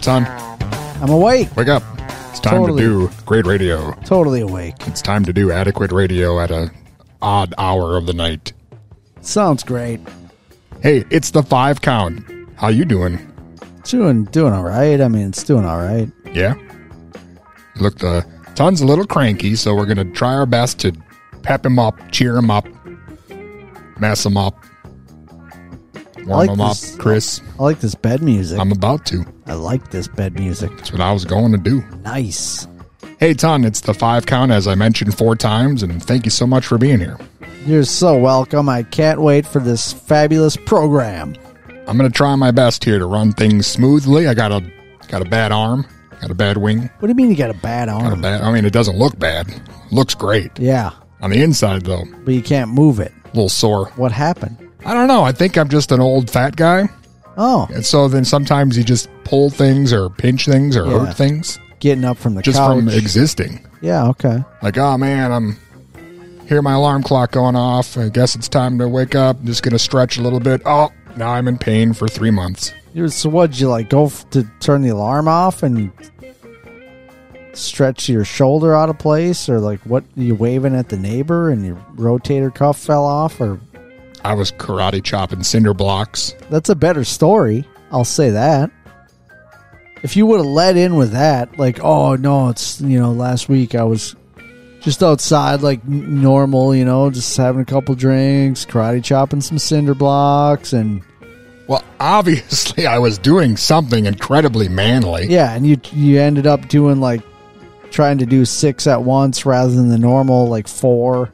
Up, son. I'm awake. Wake up. It's time Totally. to do great radio. Totally awake. It's time to do adequate radio at a odd hour of the night. Sounds great. Hey, it's the five count. How you doing? Doing doing all right. I mean, it's doing all right. Yeah. Look, the son's a little cranky, so we're gonna try our best to pep him up, cheer him up, mess him up, warm like him this- up. Chris, I like this bed music. I'm about to. I like this bed music. That's what I was going to do. Nice. Hey, Ton, it's the five count, as I mentioned four times, and thank you so much for being here. You're so welcome. I can't wait for this fabulous program. I'm gonna try my best here to run things smoothly. I got a got a bad arm, got a bad wing, What do you mean you got a bad got a arm? bad. I mean, it doesn't look bad. Looks great Yeah, on the inside though. But you can't move it. A little sore. What happened? I don't know. I think I'm just an old fat guy, Oh, and so then sometimes you just pull things or pinch things or Yeah. hurt things getting up from the just couch. from existing. yeah, okay. Like, oh man, I'm hear my alarm clock going off. I guess it's time to wake up. I'm just gonna stretch a little bit. Oh, now I'm in pain for three months. You- So what'd you like? Go f- to turn the alarm off and stretch your shoulder out of place, or like what? You waving at the neighbor and your rotator cuff fell off, or I was karate chopping cinder blocks. That's a better story. I'll say that. If you would have let in with that, like, oh no, it's you know, last week I was just outside like normal, you know, just having a couple drinks, karate chopping some cinder blocks, and Well, obviously, I was doing something incredibly manly. yeah, and you you ended up doing like trying to do six at once rather than the normal like four,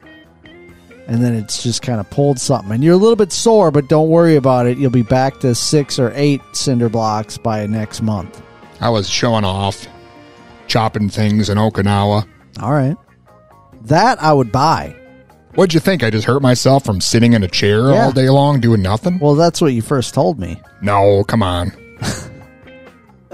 and then it's just kind of pulled something, and you're a little bit sore, but don't worry about it. You'll be back to six or eight cinder blocks by next month. I was showing off, chopping things in Okinawa. All right. That I would buy. What'd you think? I just hurt myself from sitting in a chair Yeah. all day long doing nothing? Well, that's what you first told me. No, come on.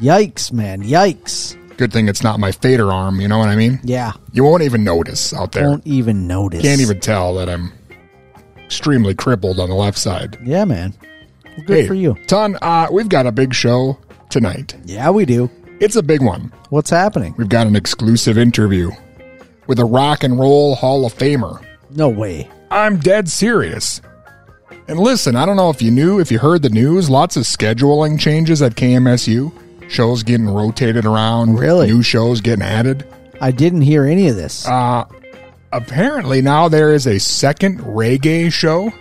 Yikes, man. Yikes. Good thing it's not my fader arm, you know what I mean? Yeah. You won't even notice out there. Won't even notice. Can't even tell that I'm extremely crippled on the left side. Yeah, man. Well, good Hey, for you. Ton, uh, we've got a big show tonight. Yeah, we do. It's a big one. What's happening? We've got an exclusive interview with a rock and roll Hall of Famer. No way. I'm dead serious. And listen, I don't know if you knew, if you heard the news, lots of scheduling changes at KMSU. Shows getting rotated around. Really? New shows getting added. I didn't hear any of this. Uh, apparently now there is a second reggae show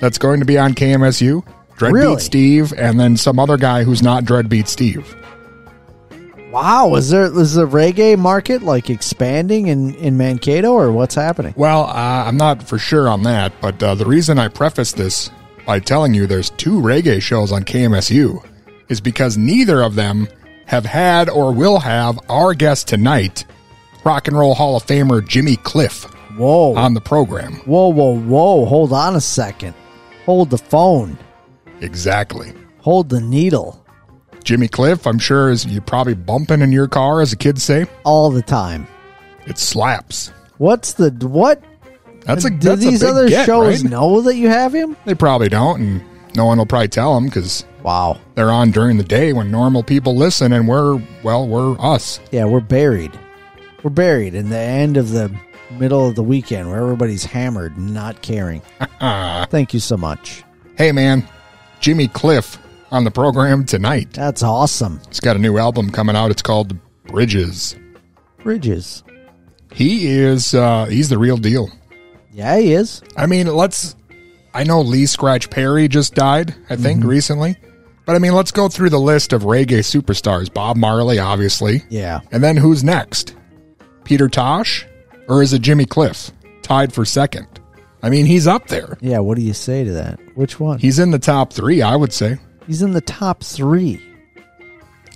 that's going to be on KMSU. Dreadbeat Really? Steve and then some other guy who's not Dreadbeat Steve. wow. Is there is the reggae market like expanding in, in Mankato or what's happening? Well, uh, I'm not for sure on that, but uh, the reason I preface this by telling you there's two reggae shows on KMSU is because neither of them have had or will have our guest tonight, Rock and Roll Hall of Famer Jimmy Cliff, Whoa. on the program. whoa, whoa, whoa. Hold on a second. Hold the phone. Exactly. Hold the needle. Jimmy Cliff, I'm sure, is you probably bumping in your car, as the kids say. All the time. It slaps. What's the what? That's a Do that's a these big other get, shows right? know that you have him? They probably don't, and no one will probably tell them because Wow. they're on during the day when normal people listen, and we're well, we're us. Yeah, we're buried. We're buried in the end of the middle of the weekend where everybody's hammered and not caring. Thank you so much. Hey, man, Jimmy Cliff on the program tonight. That's awesome. He's got a new album coming out. It's called Bridges. Bridges. He is uh he's the real deal. Yeah, he is. I mean, let's I know Lee Scratch Perry just died, I think, recently. But I mean, let's go through the list of reggae superstars. Bob Marley, obviously. Yeah. And then who's next? Peter Tosh? Or is it Jimmy Cliff? Tied for second. I mean, he's up there. Yeah, what do you say to that? Which one? He's in the top three, I would say. He's in the top three.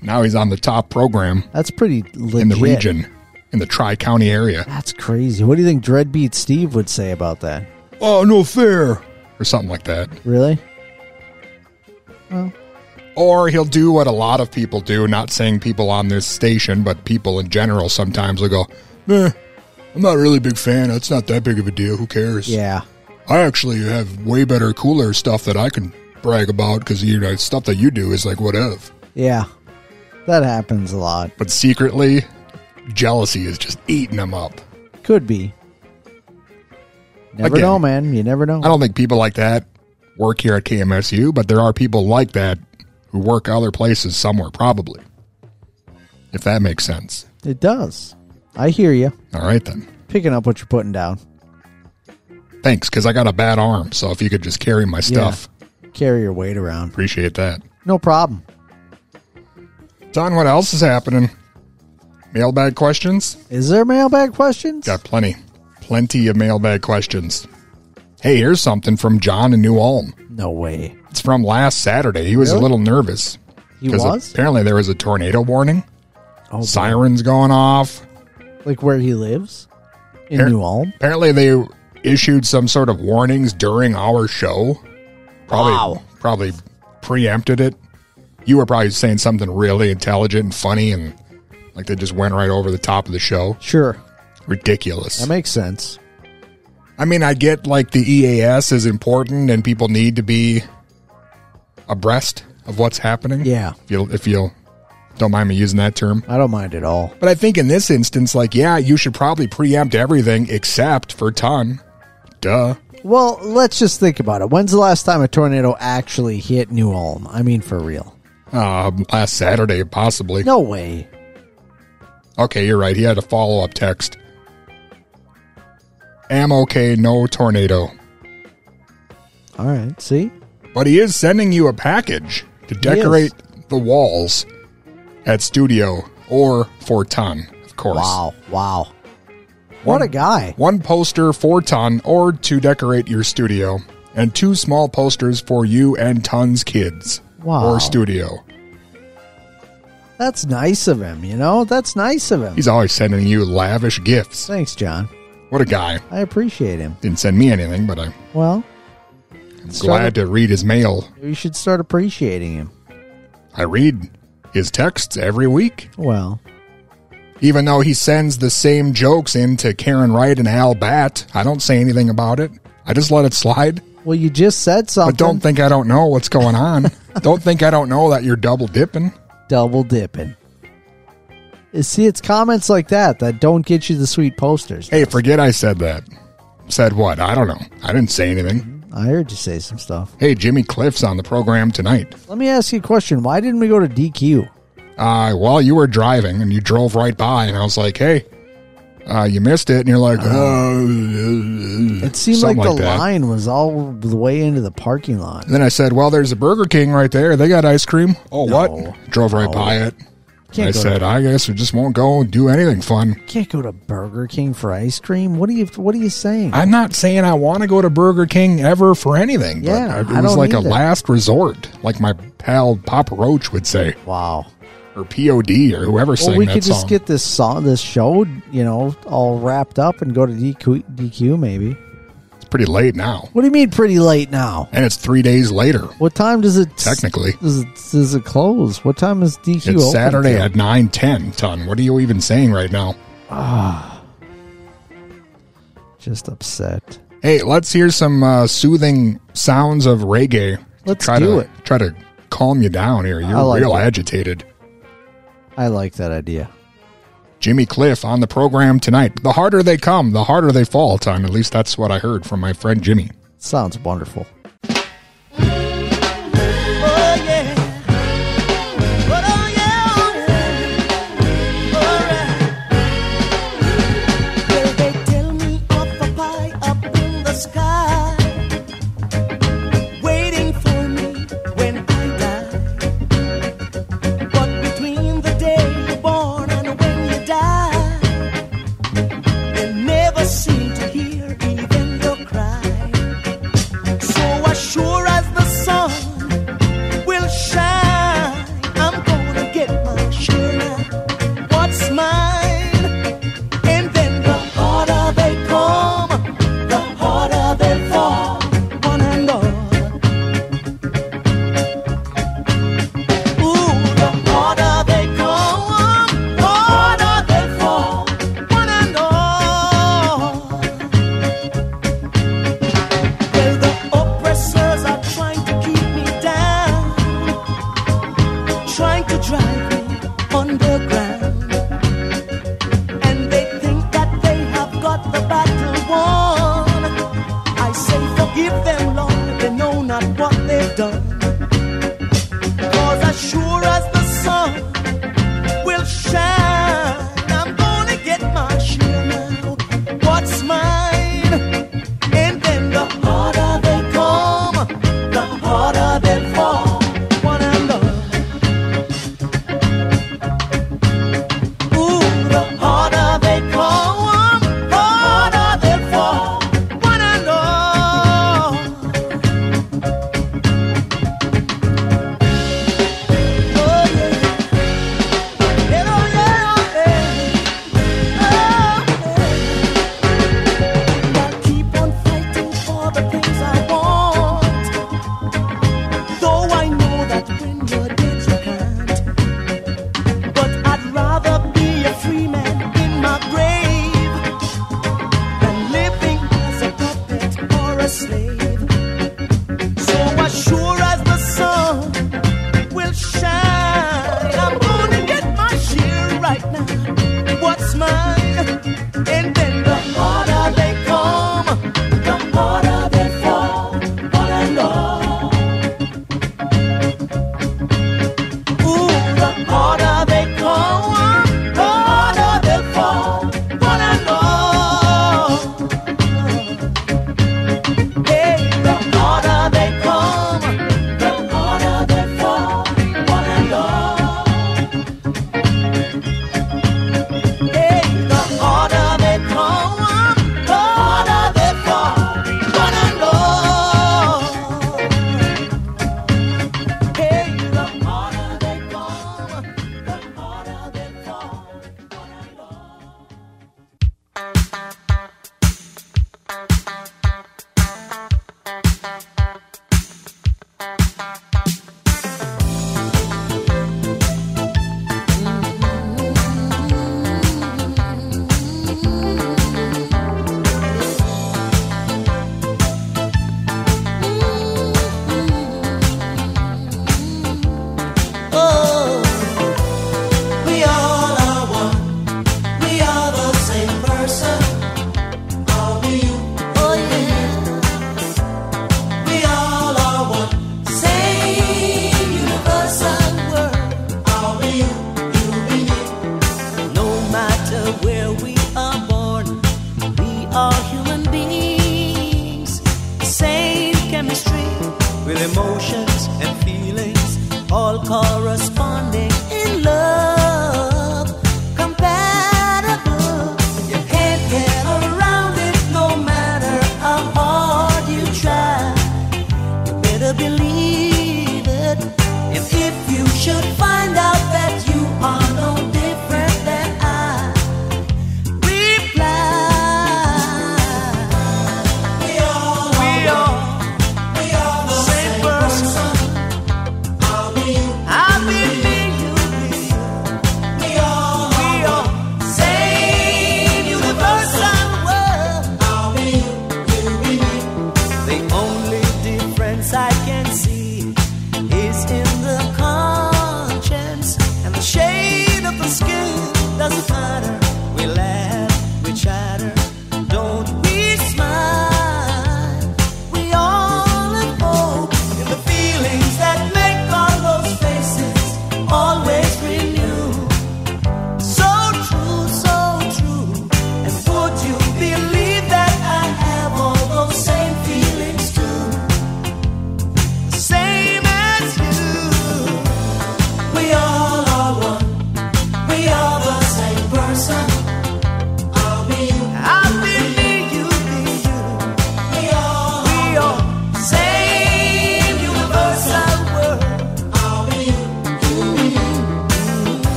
Now he's on the top program That's pretty legit. in the region, in the Tri County area. That's crazy. What do you think Dreadbeat Steve would say about that? Oh, no fair. Or something like that. Really? Or he'll do what a lot of people do, not saying people on this station, but people in general sometimes will go, eh, I'm not really a big fan. It's not that big of a deal. Who cares? Yeah. I actually have way better, cooler stuff that I can brag about because you know stuff that you do is like whatever. Yeah. That happens a lot. But secretly, jealousy is just eating them up. Could be. Never Again, know, man. You never know. I don't think people like that work here at KMSU, but there are people like that who work other places somewhere, probably. If that makes sense. It does. I hear you. All right then. Picking up what you're putting down. Thanks, because I got a bad arm. So if you could just carry my stuff, Carry your weight around. appreciate that. No problem. Don, what else is happening? Mailbag questions? Is there mailbag questions? Got plenty. Plenty of mailbag questions. Hey, here's something from John in New Ulm. No way. It's from last Saturday. He was Really? a little nervous. He 'cause was? Apparently there was a tornado warning. Oh. Sirens going off. like where he lives? In Here- New Ulm? Apparently they issued some sort of warnings during our show. Probably Wow. probably preempted it. You were probably saying something really intelligent and funny and like they just went right over the top of the show. Sure. Ridiculous. That makes sense. I mean, I get like the EAS is important and people need to be abreast of what's happening. Yeah. If you if you don't mind me using that term. I don't mind at all. But I think in this instance, like, yeah, you should probably preempt everything except for ton. Duh. Well, let's just think about it. When's the last time a tornado actually hit New Ulm? I mean, for real. Uh, last Saturday, possibly. No way. Okay, you're right. He had a follow up text. Am okay, no tornado. All right. See? But he is sending you a package to decorate the walls at studio or for ton, of course. Wow. Wow. What a guy. One poster for ton or to decorate your studio, and two small posters for you and tons kids Wow. or studio. That's nice of him, you know? That's nice of him. He's always sending you lavish gifts. Thanks, John. What a guy. I appreciate him. Didn't send me anything, but I'm Well, glad to read his mail. you should start appreciating him. I read his texts every week. Well, Even though he sends the same jokes in to Karen Wright and Al Bat, I don't say anything about it. I just let it slide. well, you just said something. But don't think I don't know what's going on. don't think I don't know that you're double dipping. double dipping. See, it's comments like that that don't get you the sweet posters. Hey, forget I said that. Said what? I don't know. I didn't say anything. I heard you say some stuff. Hey, Jimmy Cliff's on the program tonight. Let me ask you a question. Why didn't we go to DQ? Uh, while you were driving and you drove right by, and I was like, hey, uh, you missed it. And you're like, oh. It seemed like the that. line was all the way into the parking lot. And then I said, well, there's a Burger King right there. They got ice cream. Oh, No. what? Drove right No. by it. Can't I said, to, I guess we just won't go and do anything fun. can't go to Burger King for ice cream. What are you What are you saying? I'm not saying I want to go to Burger King ever for anything. Yeah, it was like a last resort, like my pal Papa Roach would say, wow. or POD, or whoever sang Well, we could song. just get this song, this show, you know, all wrapped up and go to DQ, DQ maybe pretty late now. What do you mean pretty late now? And it's three days later. What time does it technically? Does it, does it close? What time is DQ? It's Saturday to? at nine ten. Ton. What are you even saying right now? Ah, just upset. Hey, let's hear some uh, soothing sounds of reggae. Let's try do to, it. Try to calm you down here. You're like real it. agitated. I like that idea. Jimmy Cliff on the program tonight. The harder they come, the harder they fall, Tom. At least that's what I heard from my friend Jimmy. Sounds wonderful.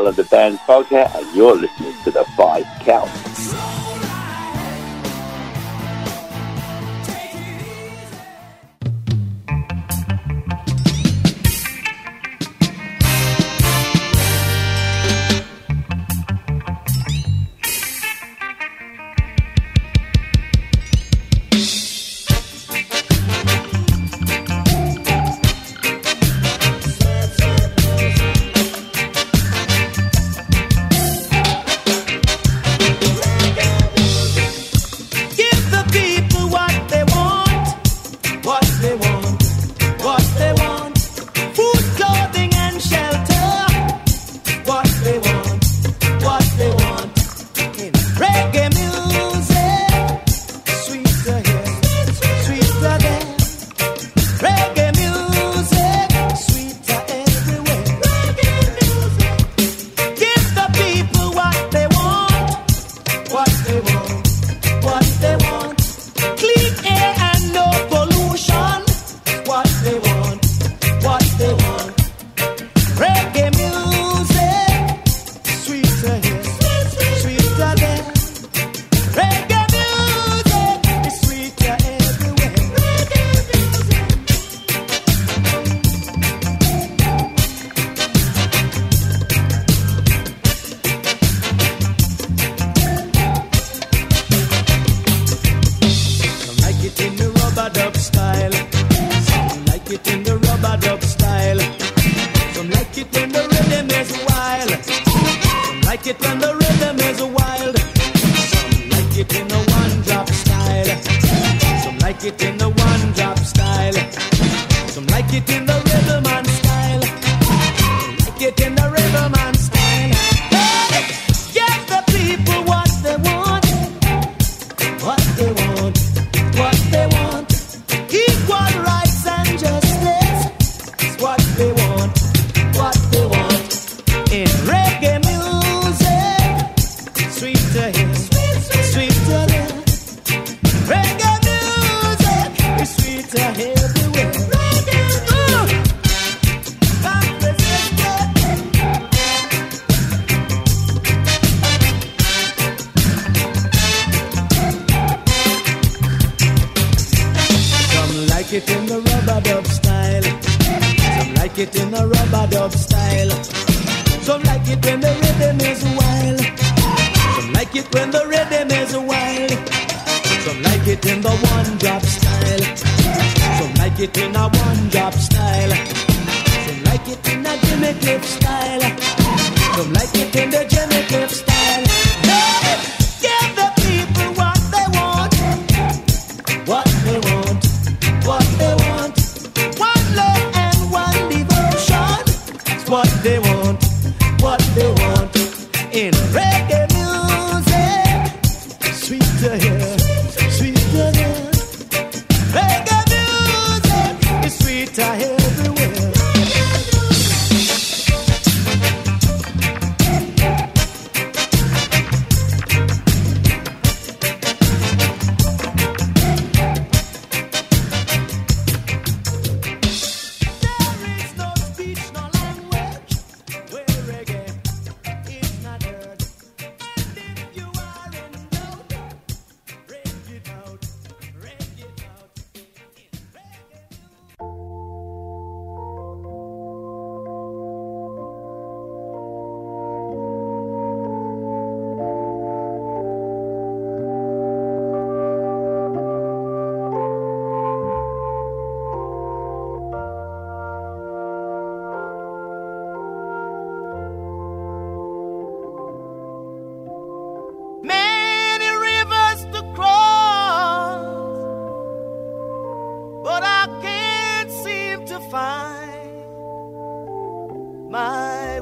Of the band Foghat, and you're listening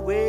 my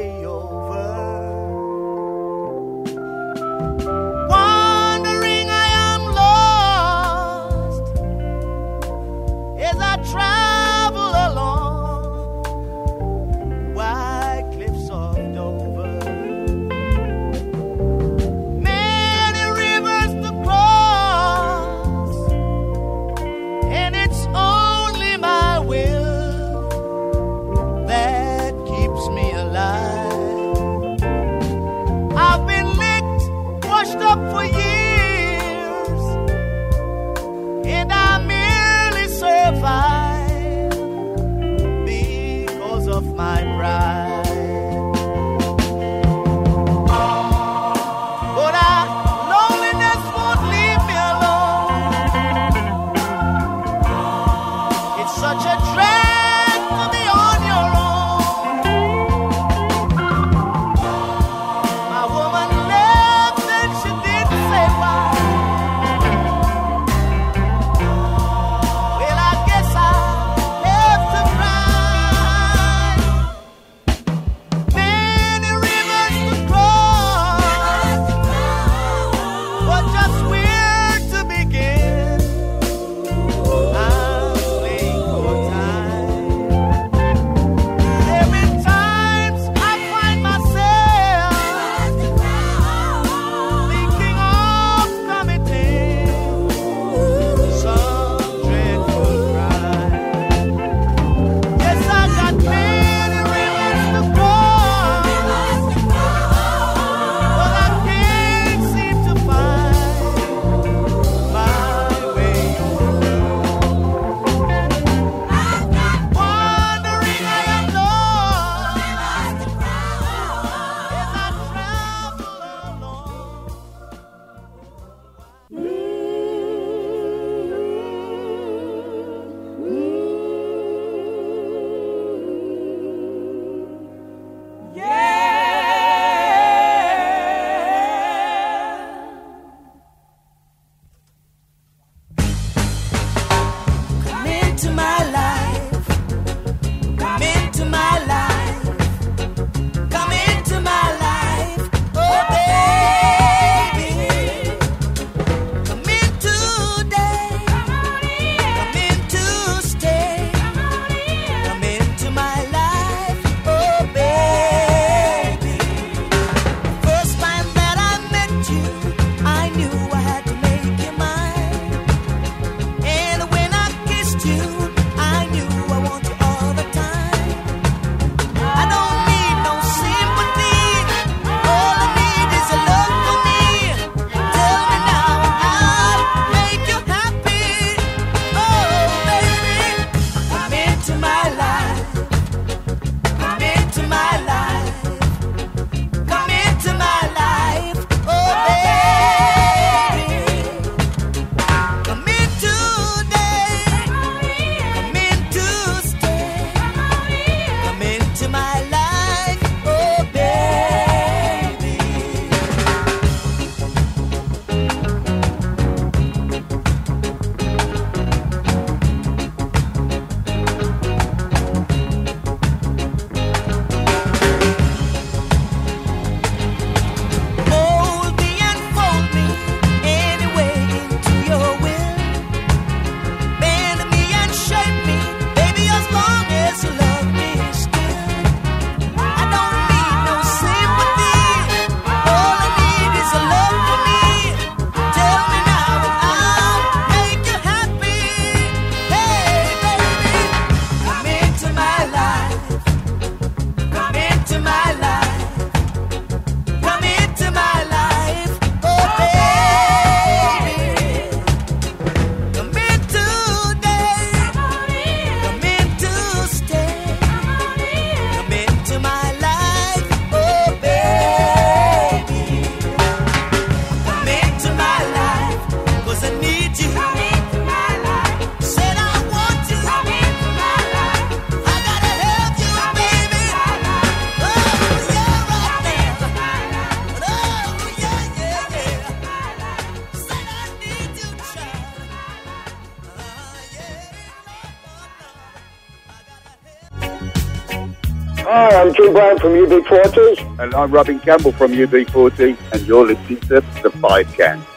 Jim Brown from UB40. And I'm Robin Campbell from UB40, and you're listening to The Five Count.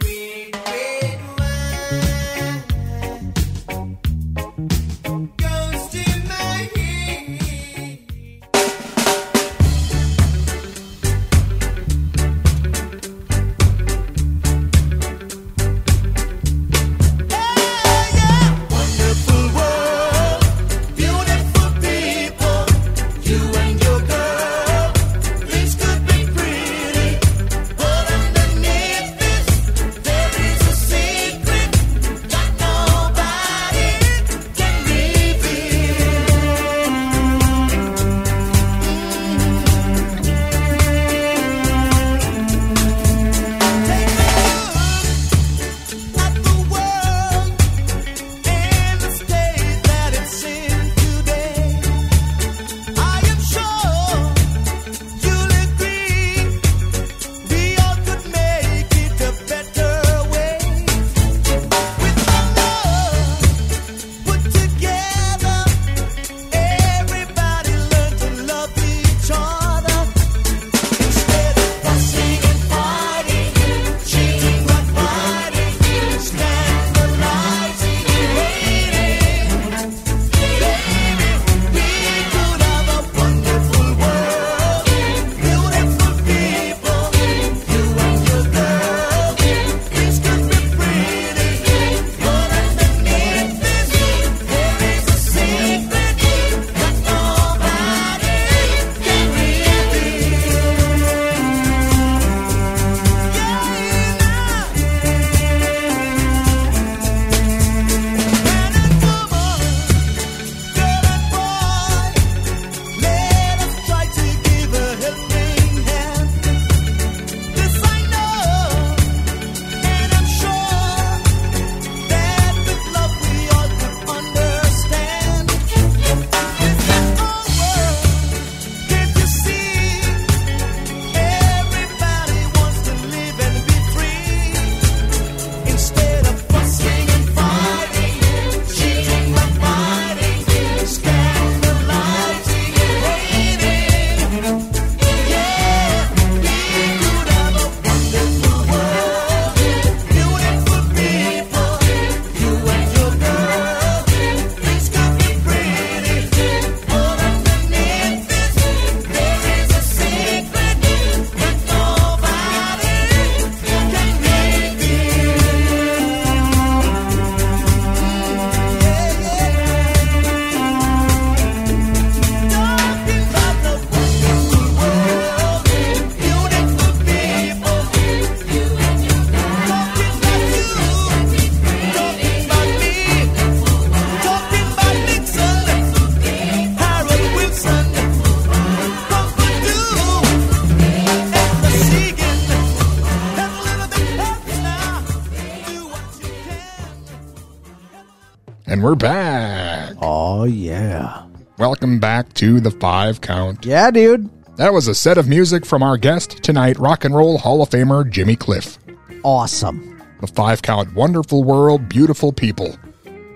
To the five count. Yeah, dude. That was a set of music from our guest tonight, Rock and Roll Hall of Famer Jimmy Cliff. Awesome. The five count Wonderful World, Beautiful People.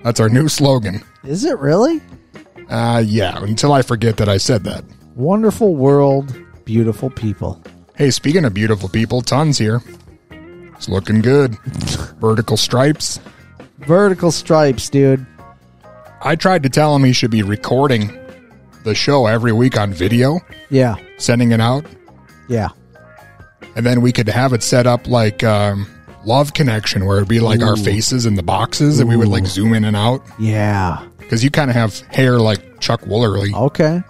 That's our new slogan. Is it really? Uh, yeah, until I forget that I said that. Wonderful world, beautiful people. Hey, speaking of beautiful people, tons here. It's looking good. Vertical stripes. Vertical stripes, dude. I tried to tell him he should be recording the show every week on video, Yeah. sending it out, Yeah. and then we could have it set up like um, Love Connection, where it'd be like our faces in the boxes, and we would like zoom in and out. Yeah. Because you kind of have hair like Chuck Woolery. Okay.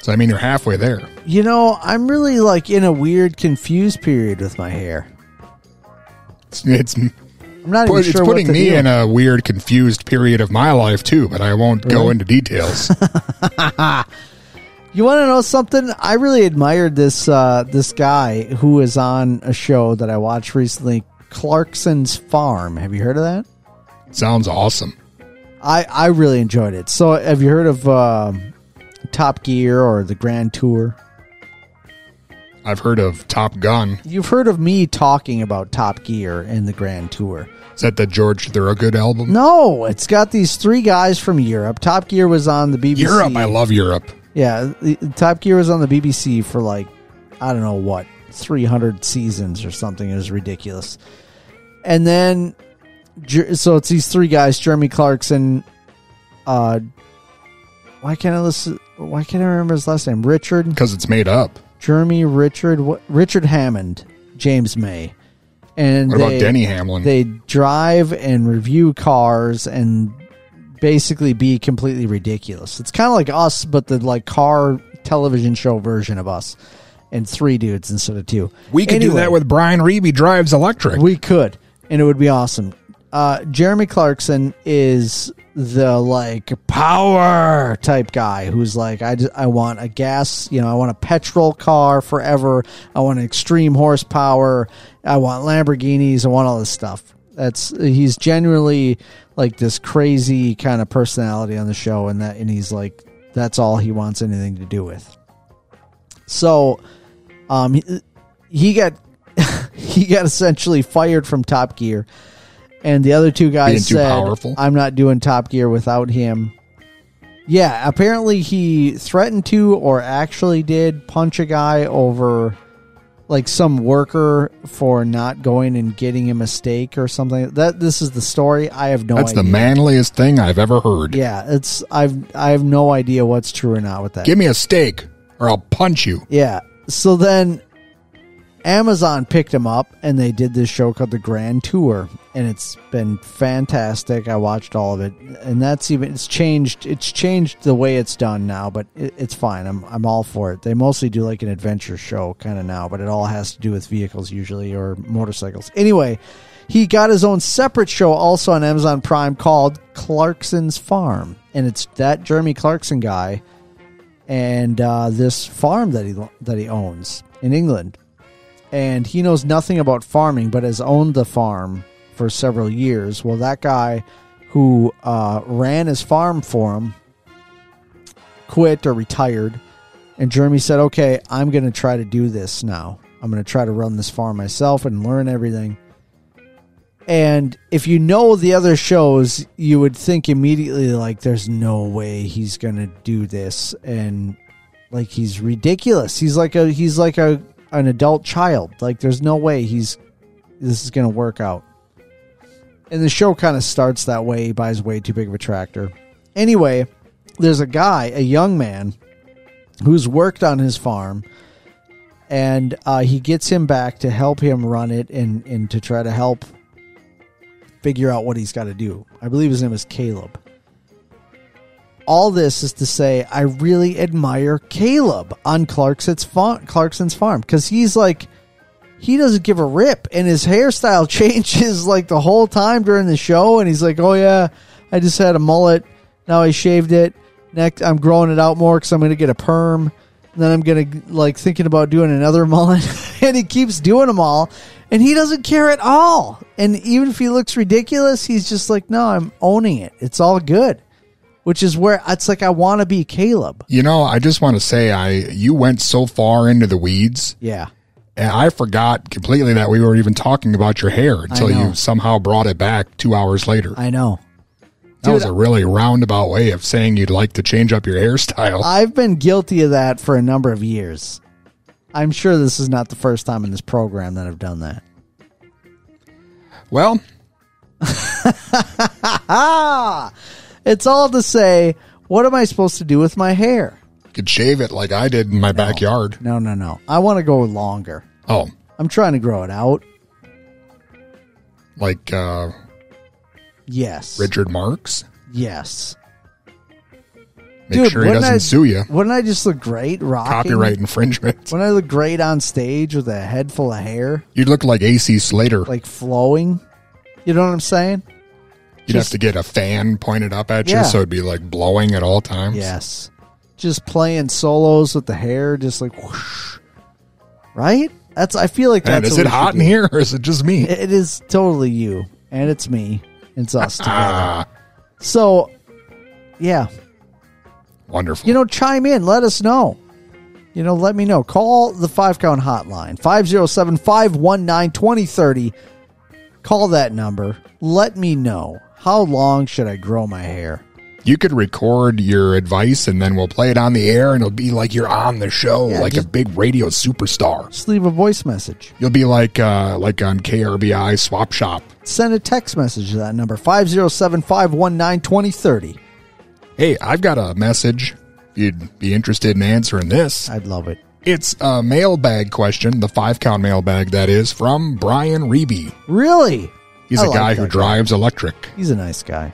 So, I mean, you're halfway there. You know, I'm really like in a weird confused period with my hair. It's, it's, I'm not even it's sure putting what to me do. in a weird, confused period of my life, too, but I won't go into details. You want to know something? I really admired this uh, this guy who is on a show that I watched recently, Clarkson's Farm. Have you heard of that? Sounds awesome. I I really enjoyed it. So, have you heard of um Top Gear or the Grand Tour? I've heard of Top Gun. You've heard of me talking about Top Gear and the Grand Tour. Is that the George Thorogood album? No, it's got these three guys from Europe. Top Gear was on the BBC. Europe. I love Europe. Yeah, the, Top Gear was on the BBC for like I don't know what 300 seasons or something. It was ridiculous. And then so it's these three guys: Jeremy Clarkson. Uh, why can't I listen? Why can't I remember his last name? Richard, Because it's made up. Jeremy, Richard? Richard Hammond, James May, and What they, about Denny Hamlin? They drive and review cars and basically be completely ridiculous. It's kind of like us, but the like car television show version of us, and three dudes instead of two. we could do that with Brian Reeby drives electric. we could, and it would be awesome. Uh, Jeremy Clarkson is the like power type guy who's like, I, I want a gas, you know, I want a petrol car forever. I want extreme horsepower. I want Lamborghinis. I want all this stuff. That's he's genuinely like this crazy kind of personality on the show, and that and he's like that's all he wants anything to do with. So, um, he, he got he got essentially fired from Top Gear, and the other two guys Being said? "I'm not doing Top Gear without him." Yeah, apparently he threatened to, or actually did, punch a guy over, like some worker for not going and getting him a steak or something. That this is the story. I have no That's idea. the manliest thing I've ever heard. Yeah, it's I've I have no idea what's true or not with that. Give me a steak or I'll punch you. Yeah. So then Amazon picked him up and they did this show called The Grand Tour and it's been fantastic. I watched all of it and that's even it's changed it's changed the way it's done now, but it, it's fine. I'm I'm all for it. They mostly do like an adventure show kind of now, but it all has to do with vehicles usually or motorcycles. Anyway, he got his own separate show also on Amazon Prime called Clarkson's Farm and it's that Jeremy Clarkson guy and uh, this farm that he that he owns in England, and he knows nothing about farming, but has owned the farm for several years. Well, that guy who uh, ran his farm for him quit or retired, and Jeremy said, "Okay, I'm going to try to do this now. I'm going to try to run this farm myself and learn everything." And if you know the other shows, you would think immediately like there's no way he's going to do this and like he's ridiculous. He's like a he's like a an adult child. Like there's no way he's this is going to work out. And the show kind of starts that way. He buys way too big of a tractor. Anyway, there's a guy, a young man who's worked on his farm and uh, he gets him back to help him run it and, and to try to help figure out what he's got to do. I believe his name is Caleb. All this is to say, I really admire Caleb on Clarkson's farm, Clarkson's farm because he's like, he doesn't give a rip, and his hairstyle changes like the whole time during the show. And he's like, "Oh yeah, I just had a mullet, now I shaved it. Next, I'm growing it out more because I'm going to get a perm. And then I'm going to like thinking about doing another mullet, and he keeps doing them all, and he doesn't care at all. And even if he looks ridiculous, he's just like, "No, I'm owning it. It's all good." Which is where it's like I want to be Caleb. You know, I just want to say I you went so far into the weeds Yeah. and I forgot completely that we were even talking about your hair until you somehow brought it back 2 hours later. I know. that was a really roundabout way of saying you'd like to change up your hairstyle. I've been guilty of that for a number of years. I'm sure this is not the first time in this program that I've done that. well! It's all to say, what am I supposed to do with my hair? you could shave it like I did in my backyard. No, no, no. I want to go longer. Oh, I'm trying to grow it out. like uh Yes. Richard Marx. Yes. Make sure he wouldn't doesn't I- sue you. Wouldn't I just look great rocking? Copyright infringement. Wouldn't I look great on stage with a head full of hair, You'd look like AC Slater. like flowing? You know what I'm saying? You'd just- have to get a fan pointed up at you Yeah. so it'd be like blowing at all times. Yes. Just playing solos with the hair, just like whoosh. Right? That's. I feel like Man, that's. is what it hot in do. here or is it just me? It is totally you, and it's me. It's us together. So, yeah, wonderful. you know, chime in. Let us know. You know, let me know. Call the five count hotline 507 519 2030. Call that number. Let me know how long should I grow my hair. You could record your advice and then we'll play it on the air and it'll be like you're on the show, Yeah, like a just- big radio superstar. Just leave a voice message. You'll be like uh, like on KRBI Swap Shop. Send a text message to that number 507 519 2030. Hey, I've got a message. If you'd be interested in answering this. I'd love it. It's a mailbag question, the five count mailbag that is, from Brian Reeby. Really? He's I a like guy who guy. drives electric. He's a nice guy.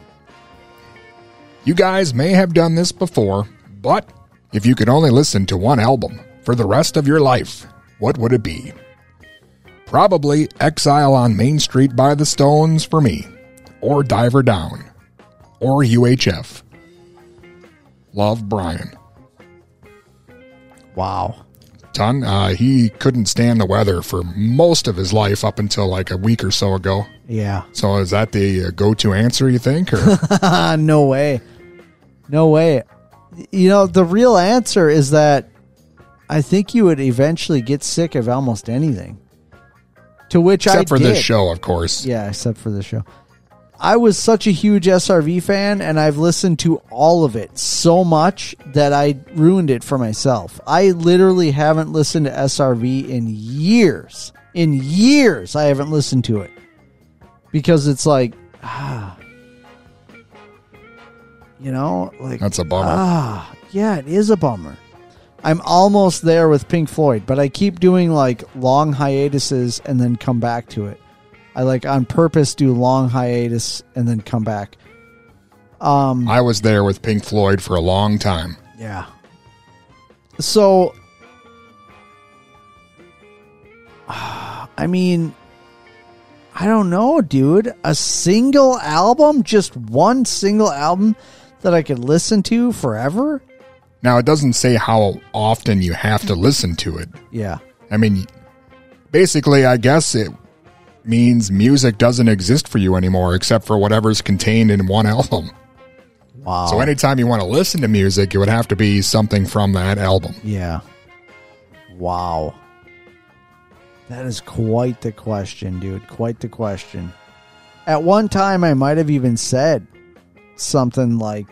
You guys may have done this before, but if you could only listen to one album for the rest of your life, what would it be? Probably Exile on Main Street by the Stones for me, or Diver Down, or UHF. Love Brian. Wow. Ton, uh, he couldn't stand the weather for most of his life up until like a week or so ago. Yeah. So is that the uh, go-to answer you think? Or no way. No way. You know, the real answer is that I think you would eventually get sick of almost anything. To which I except for this show, of course. Yeah, except for the show. I was such a huge SRV fan, and I've listened to all of it so much that I ruined it for myself. I literally haven't listened to SRV in years. In years, I haven't listened to it because it's like, ah, you know, like That's a bummer. Ah, yeah, it is a bummer. I'm almost there with Pink Floyd, but I keep doing like long hiatuses and then come back to it. I like on purpose do long hiatus and then come back. Um, I was there with Pink Floyd for a long time. yeah. So, I mean, I don't know, dude. A single album, just one single album that I could listen to forever? Now, it doesn't say how often you have to listen to it. Yeah. I mean, basically, I guess it means music doesn't exist for you anymore except for whatever's contained in one album. Wow. So anytime you want to listen to music, it would have to be something from that album. Yeah. Wow. That is quite the question, dude. Quite the question. At one time, I might have even said something like,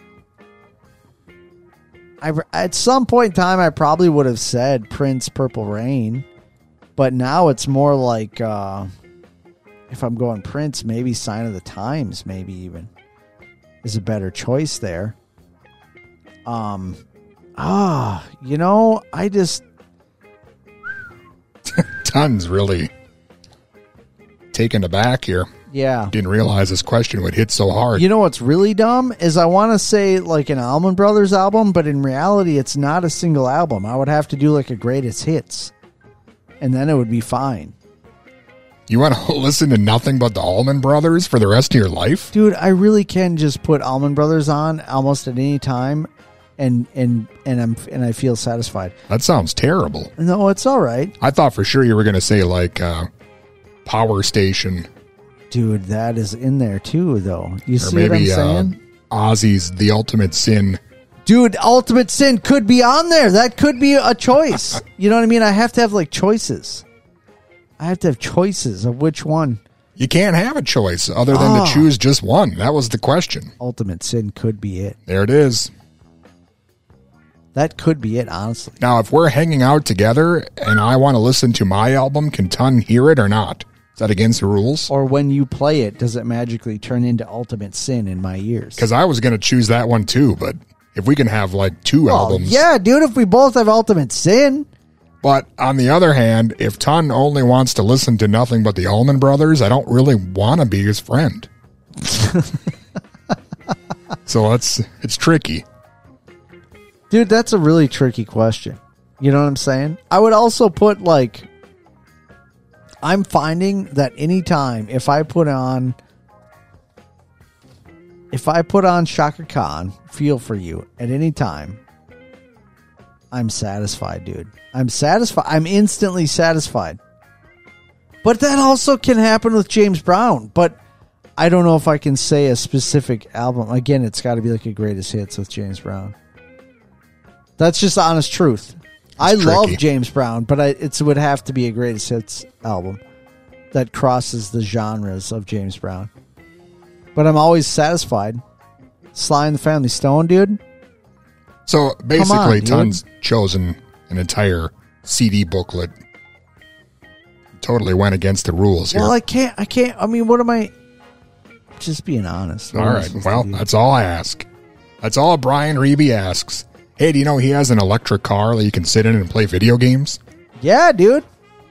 I, at some point in time, I probably would have said Prince Purple Rain, but now it's more like, uh, if I'm going Prince, maybe Sign of the Times, maybe even is a better choice there. Um, ah, you know, I just Tons really taken aback here. yeah. Didn't realize this question would hit so hard. You know what's really dumb is I want to say like an Allman Brothers album, but in reality, it's not a single album. I would have to do like a greatest hits, and then it would be fine, You want to listen to nothing but the Allman Brothers for the rest of your life? dude. I really can just put Allman Brothers on almost at any time, and and and I'm and I feel satisfied. That sounds terrible. No, it's all right, I thought for sure you were going to say like uh, Power Station dude. That is in there too, though. You or see what I'm maybe uh, saying? Ozzy's The Ultimate Sin. Dude, Ultimate Sin could be on there. That could be a choice. you know what I mean? I have to have like choices. I have to have choices of which one. You can't have a choice other than Ah. to choose just one. That was the question. Ultimate Sin could be it. There it is. That could be it, honestly. Now, if we're hanging out together and I want to listen to my album, can Ton hear it or not? Is that against the rules? Or when you play it, does it magically turn into Ultimate Sin in my ears? Because I was going to choose that one too, but if we can have like two Oh, albums. yeah, dude, if we both have Ultimate Sin. But on the other hand, if Ton only wants to listen to nothing but the Allman Brothers, I don't really want to be his friend. so that's it's tricky. Dude, that's a really tricky question. You know what I'm saying? I would also put like I'm finding that anytime if I put on if I put on Chaka Khan, feel for you at any time, I'm satisfied, dude. I'm satisfied. I'm instantly satisfied. But that also can happen with James Brown. But I don't know if I can say a specific album. Again, it's got to be like a greatest hits with James Brown. That's just the honest truth. I love. James Brown, but I, it's, it would have to be a greatest hits album that crosses the genres of James Brown. But I'm always satisfied. Sly and the Family Stone, dude. So basically, on, dude. Ton's chosen an entire CD booklet. Totally went against the rules here. Well, I can't. I can't. I mean, what am I? Just being honest. What all right. Well, that's all I ask. That's all Brian Reeby asks. Hey, do you know he has an electric car that you can sit in and play video games? yeah, dude.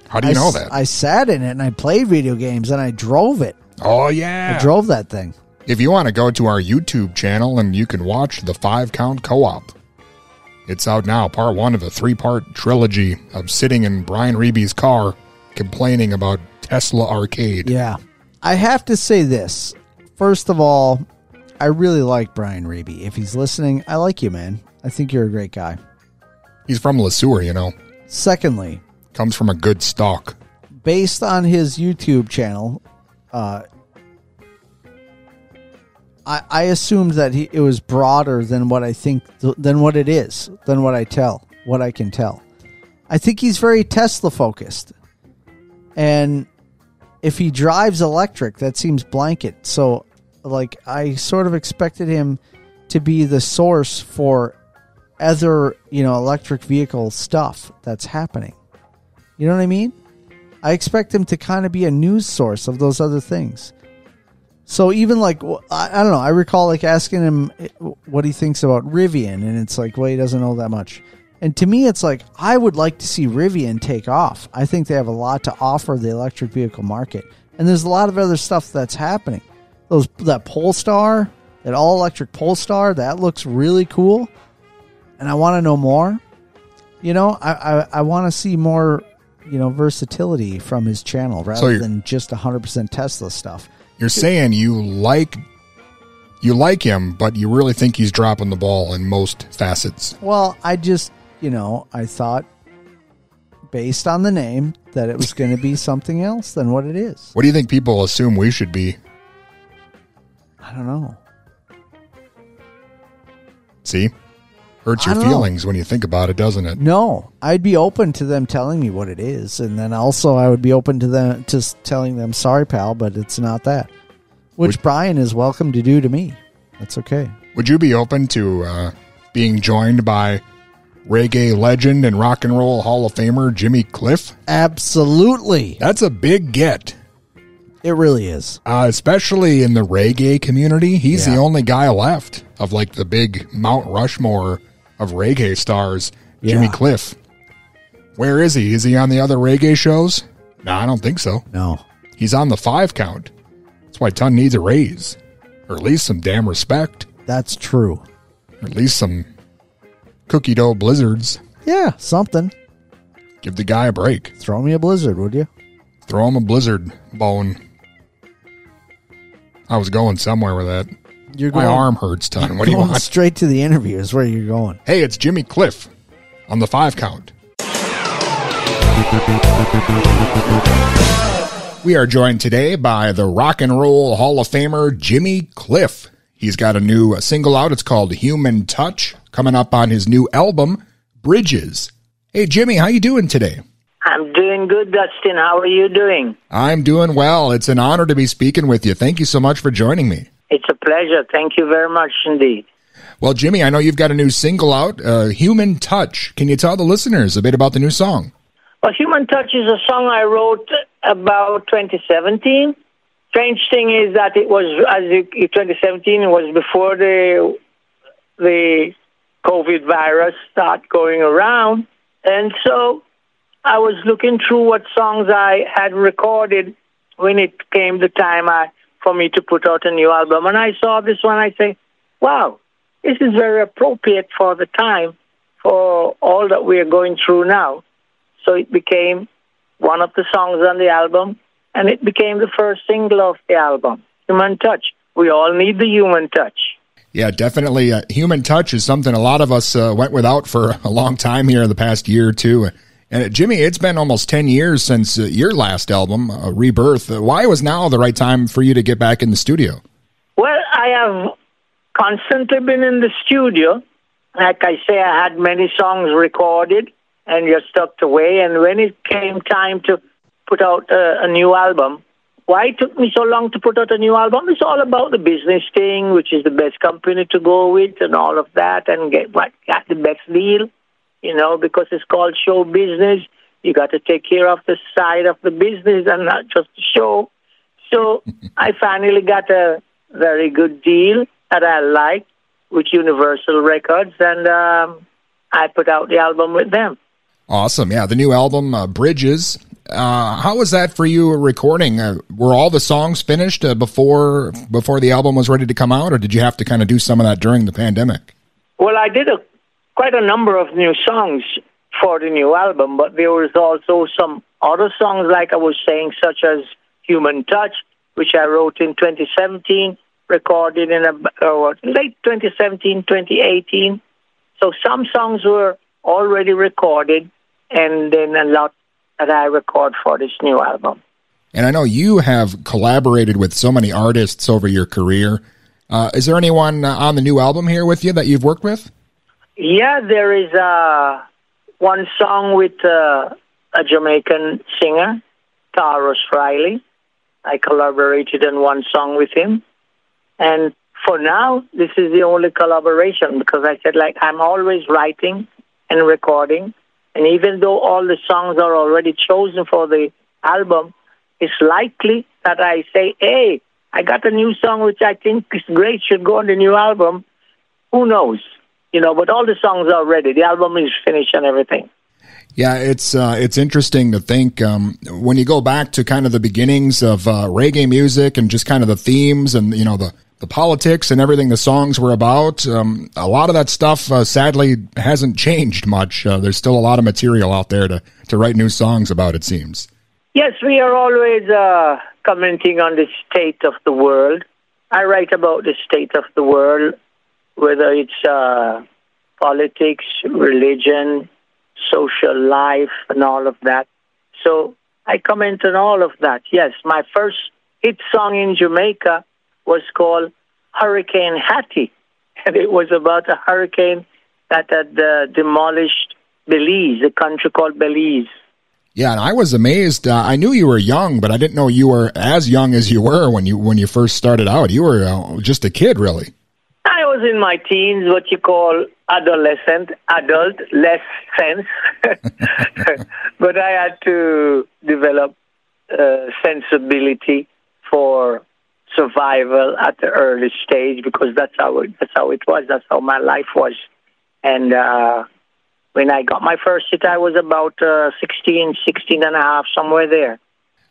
How do you I know that? I sat in it and I played video games and I drove it. oh yeah. I drove that thing. If you want to go to our YouTube channel and you can watch the five count co op, it's out now, part one of a three part trilogy of sitting in Brian Reeby's car complaining about Tesla Arcade. Yeah. I have to say this. First of all, I really like Brian Reeby. If he's listening, I like you, man. I think you're a great guy. He's from LeSueur, you know, Secondly, comes from a good stock. based on his YouTube channel, uh, I, I assumed that he, it was broader than what I think, than what it is, than what I tell, what I can tell. I think he's very Tesla focused, and if he drives electric, that seems blanket. So, like, I sort of expected him to be the source for other, you know, electric vehicle stuff that's happening. You know what I mean? I expect him to kind of be a news source of those other things. So even like I, don't know, I recall like asking him eh, what he thinks about Rivian, and it's like, well, he doesn't know that much. And to me, it's like I would like to see Rivian take off. I think they have a lot to offer the electric vehicle market, and there's a lot of other stuff that's happening. Those that Polestar, that all electric Polestar, that looks really cool, and I want to know more. You know, I I, I want to see more, you know, versatility from his channel rather you're- than just 100% Tesla stuff. You're saying you like you like him, but you really think he's dropping the ball in most facets. Well, I just, you know, I thought based on the name that it was going to be something else than what it is. What do you think people assume we should be? I don't know. See? Hurts your don't know. feelings when you think about it, doesn't it? No, I'd be open to them telling me what it is, and then also I would be open to them to telling them, "Sorry, pal, but it's not that." Which Would- Brian is welcome to do to me. That's okay. Would you be open to uh, being joined by reggae legend and rock and roll Hall of Famer Jimmy Cliff? Absolutely, That's a big get, it really is. uh, especially in the reggae community. He's the only guy left of like the big Mount Rushmore of reggae stars, Jimmy Yeah. Cliff. Where is he? Is he on the other reggae shows? No, I don't think so. No, He's on the five count. That's why Ton needs a raise, or at least some damn respect, that's true. or at least some cookie dough blizzards. Yeah, something. Give the guy a break. Throw me a blizzard, would you? Throw him a blizzard bone. I was going somewhere with that. You're My arm hurts, Ton. What do you going want? straight to the interview is where you're going. Hey, it's Jimmy Cliff on the five count. We are joined today by the Rock and Roll Hall of Famer Jimmy Cliff. He's got a new uh, single out. It's called Human Touch, coming up on his new album Bridges. Hey Jimmy, how you doing today? I'm doing good, Dustin. How are you doing? I'm doing well. It's an honor to be speaking with you. Thank you so much for joining me. It's a pleasure. Thank you very much indeed. Well, Jimmy, I know you've got a new single out, uh, Human Touch. Can you tell the listeners a bit about the new song? Well, Human Touch is a song I wrote about 2017. Strange thing is that it was, as you, 2017 it was before the the COVID virus started going around, and so I was looking through what songs I had recorded when it came the time I, for me to put out a new album, and I saw this one. I say, "Wow, this is very appropriate for the time, for all that we are going through now." So it became one of the songs on the album, and it became the first single of the album, Human Touch. We all need the human touch. Yeah, definitely. Uh, human touch is something a lot of us uh, went without for a long time here in the past year or two. And uh, Jimmy, it's been almost 10 years since uh, your last album, uh, Rebirth. Why was now the right time for you to get back in the studio? Well, I have constantly been in the studio. Like I say, I had many songs recorded and just tucked away. And when it came time to put out a, a new album, why it took me so long to put out a new album? It's all about the business thing, which is the best company to go with, and all of that, and get what got the best deal. You know, because it's called show business. You got to take care of the side of the business and not just the show. So I finally got a very good deal that I liked with Universal Records, and um, I put out the album with them. Awesome. Yeah, the new album, uh, Bridges. Uh, how was that for you recording? Uh, were all the songs finished uh, before before the album was ready to come out, or did you have to kind of do some of that during the pandemic? Well, I did a, quite a number of new songs for the new album, but there was also some other songs, like I was saying, such as Human Touch, which I wrote in 2017, recorded in a, uh, late 2017, 2018. So some songs were already recorded, and then a lot that I record for this new album. And I know you have collaborated with so many artists over your career. Uh, is there anyone uh, on the new album here with you that you've worked with? Yeah, there is uh, one song with uh, a Jamaican singer, Tarrus Riley. I collaborated on one song with him. And for now, this is the only collaboration because I said, like, I'm always writing and recording. And even though all the songs are already chosen for the album, it's likely that I say, hey, I got a new song which I think is great, should go on the new album. Who knows? You know, but all the songs are ready. The album is finished and everything. Yeah, it's uh, it's interesting to think um, when you go back to kind of the beginnings of uh, reggae music and just kind of the themes and you know the the politics and everything the songs were about. Um, a lot of that stuff, uh, sadly, hasn't changed much. Uh, there's still a lot of material out there to to write new songs about. It seems. Yes, we are always uh, commenting on the state of the world. I write about the state of the world, whether it's uh, politics, religion, social life, and all of that. So I comment on all of that. Yes, my first hit song in Jamaica was called Hurricane Hattie, and it was about a hurricane that had uh, demolished Belize, a country called Belize. Yeah, and I was amazed. Uh, I knew you were young, but I didn't know you were as young as you were when you when you first started out. You were uh, just a kid, really. I was in my teens, what you call adolescent, adult, less sense. but I had to develop uh, sensibility for survival at the early stage because that's how it, that's how it was. That's how my life was. And uh, when I got my first hit, I was about uh, 16, 16 and a half, somewhere there.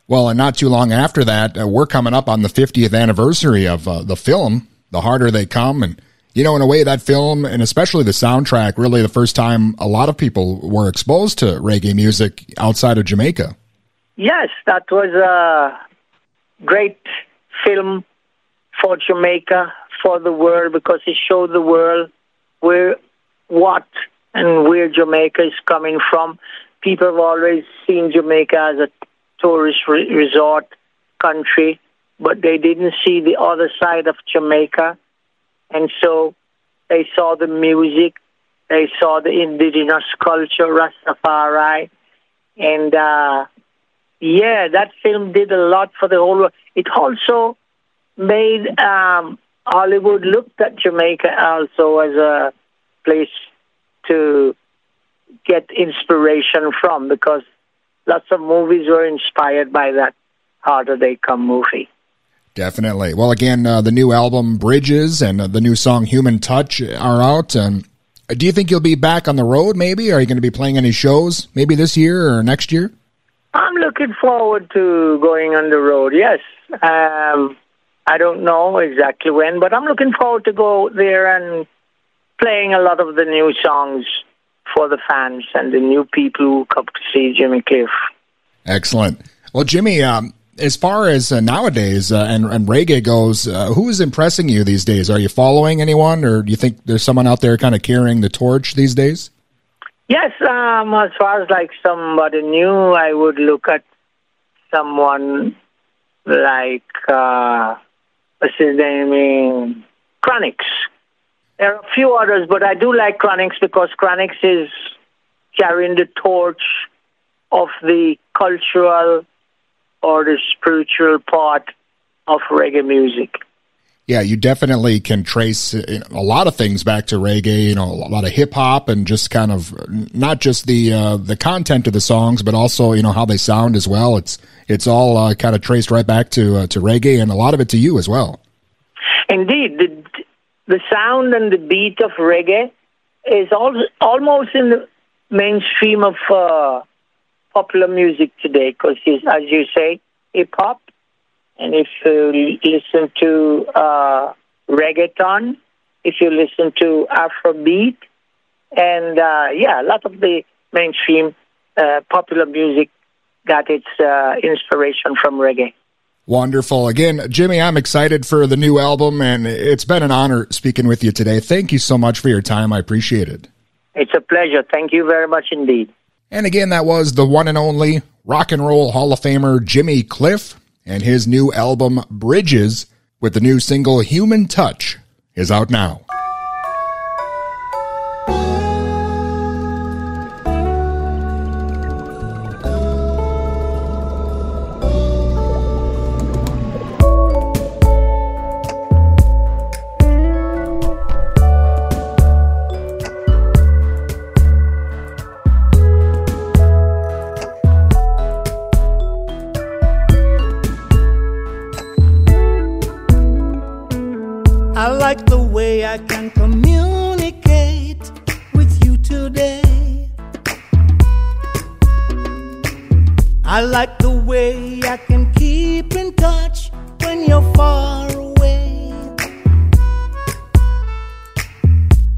Well, and not too long after that, uh, we're coming up on the 50th anniversary of uh, the film, The Harder They Come. And, you know, in a way, that film, and especially the soundtrack, really the first time a lot of people were exposed to reggae music outside of Jamaica. Yes, that was a great film for Jamaica, for the world, because it showed the world where, what, and where Jamaica is coming from. People have always seen Jamaica as a tourist re- resort country, but they didn't see the other side of Jamaica. And so they saw the music, they saw the indigenous culture, Rastafari. And uh, yeah, that film did a lot for the whole world. It also made um, Hollywood look at Jamaica also as a place to get inspiration from because lots of movies were inspired by that Harder They Come movie. Definitely. Well, again, uh, the new album Bridges and uh, the new song Human Touch are out. And do you think you'll be back on the road? Maybe are you going to be playing any shows? Maybe this year or next year? I'm looking forward to going on the road. Yes, um, I don't know exactly when, but I'm looking forward to go there and playing a lot of the new songs for the fans and the new people who come to see Jimmy Cliff. Excellent. Well, Jimmy, um, as far as uh, nowadays uh, and, and reggae goes, uh, who is impressing you these days? Are you following anyone, or do you think there's someone out there kind of carrying the torch these days? Yes, um, as far as like somebody new, I would look at someone like uh, what's his name, Chronixx. There are a few others, but I do like Chronixx because Chronixx is carrying the torch of the cultural or the spiritual part of reggae music. Yeah, you definitely can trace uh, a lot of things back to reggae. You know, a lot of hip hop and just kind of not just the uh, the content of the songs, but also you know how they sound as well. It's it's all uh, kind of traced right back to uh, to reggae, and a lot of it to you as well. Indeed, the the sound and the beat of reggae is al- almost in the mainstream of uh, popular music today. Because, as you say, hip hop, and if you listen to uh, reggaeton, if you listen to Afrobeat, and uh, yeah, a lot of the mainstream uh, popular music got its uh, inspiration from reggae. Wonderful. Again, Jimmy, I'm excited for the new album, and it's been an honor speaking with you today. Thank you so much for your time. I appreciate it. It's a pleasure. Thank you very much indeed. And again, that was the one and only Rock and Roll Hall of Famer Jimmy Cliff and his new album Bridges with the new single Human Touch is out now.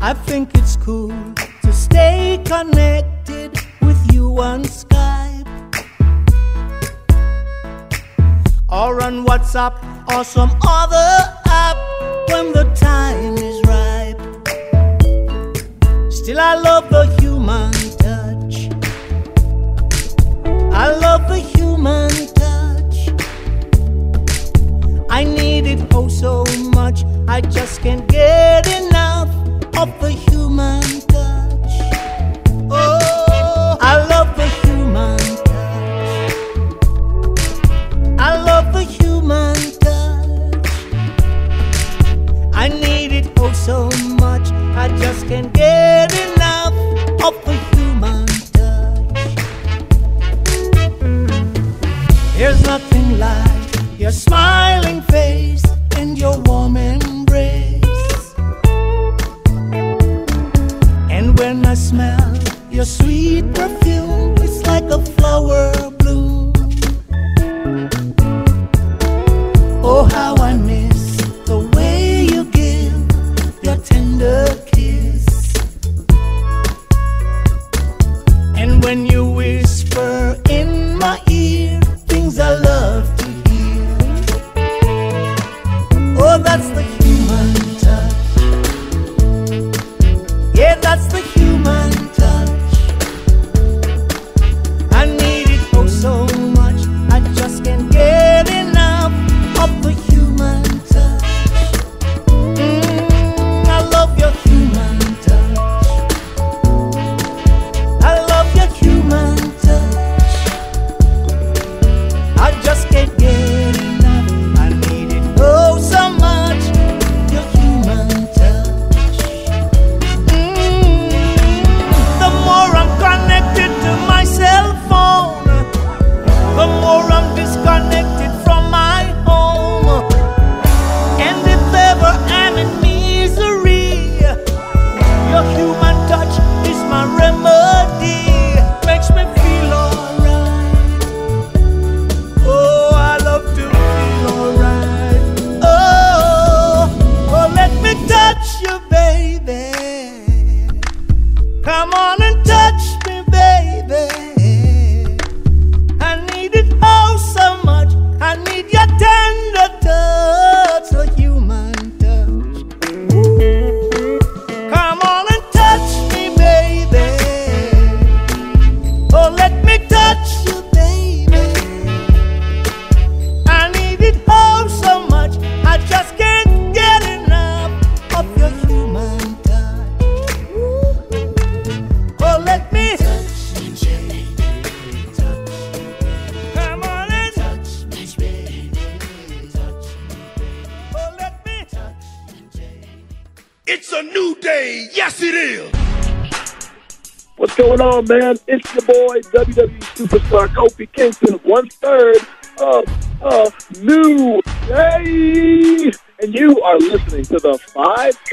I think it's cool to stay connected with you on Skype or on WhatsApp or some other app when the time is ripe. Still, I love the human touch. I love the human touch. I need it oh so much. I just can't get enough of the human touch. Oh, I love the human touch. I love the human touch. I need it oh so much. I just can't get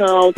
Five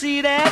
You'll succeed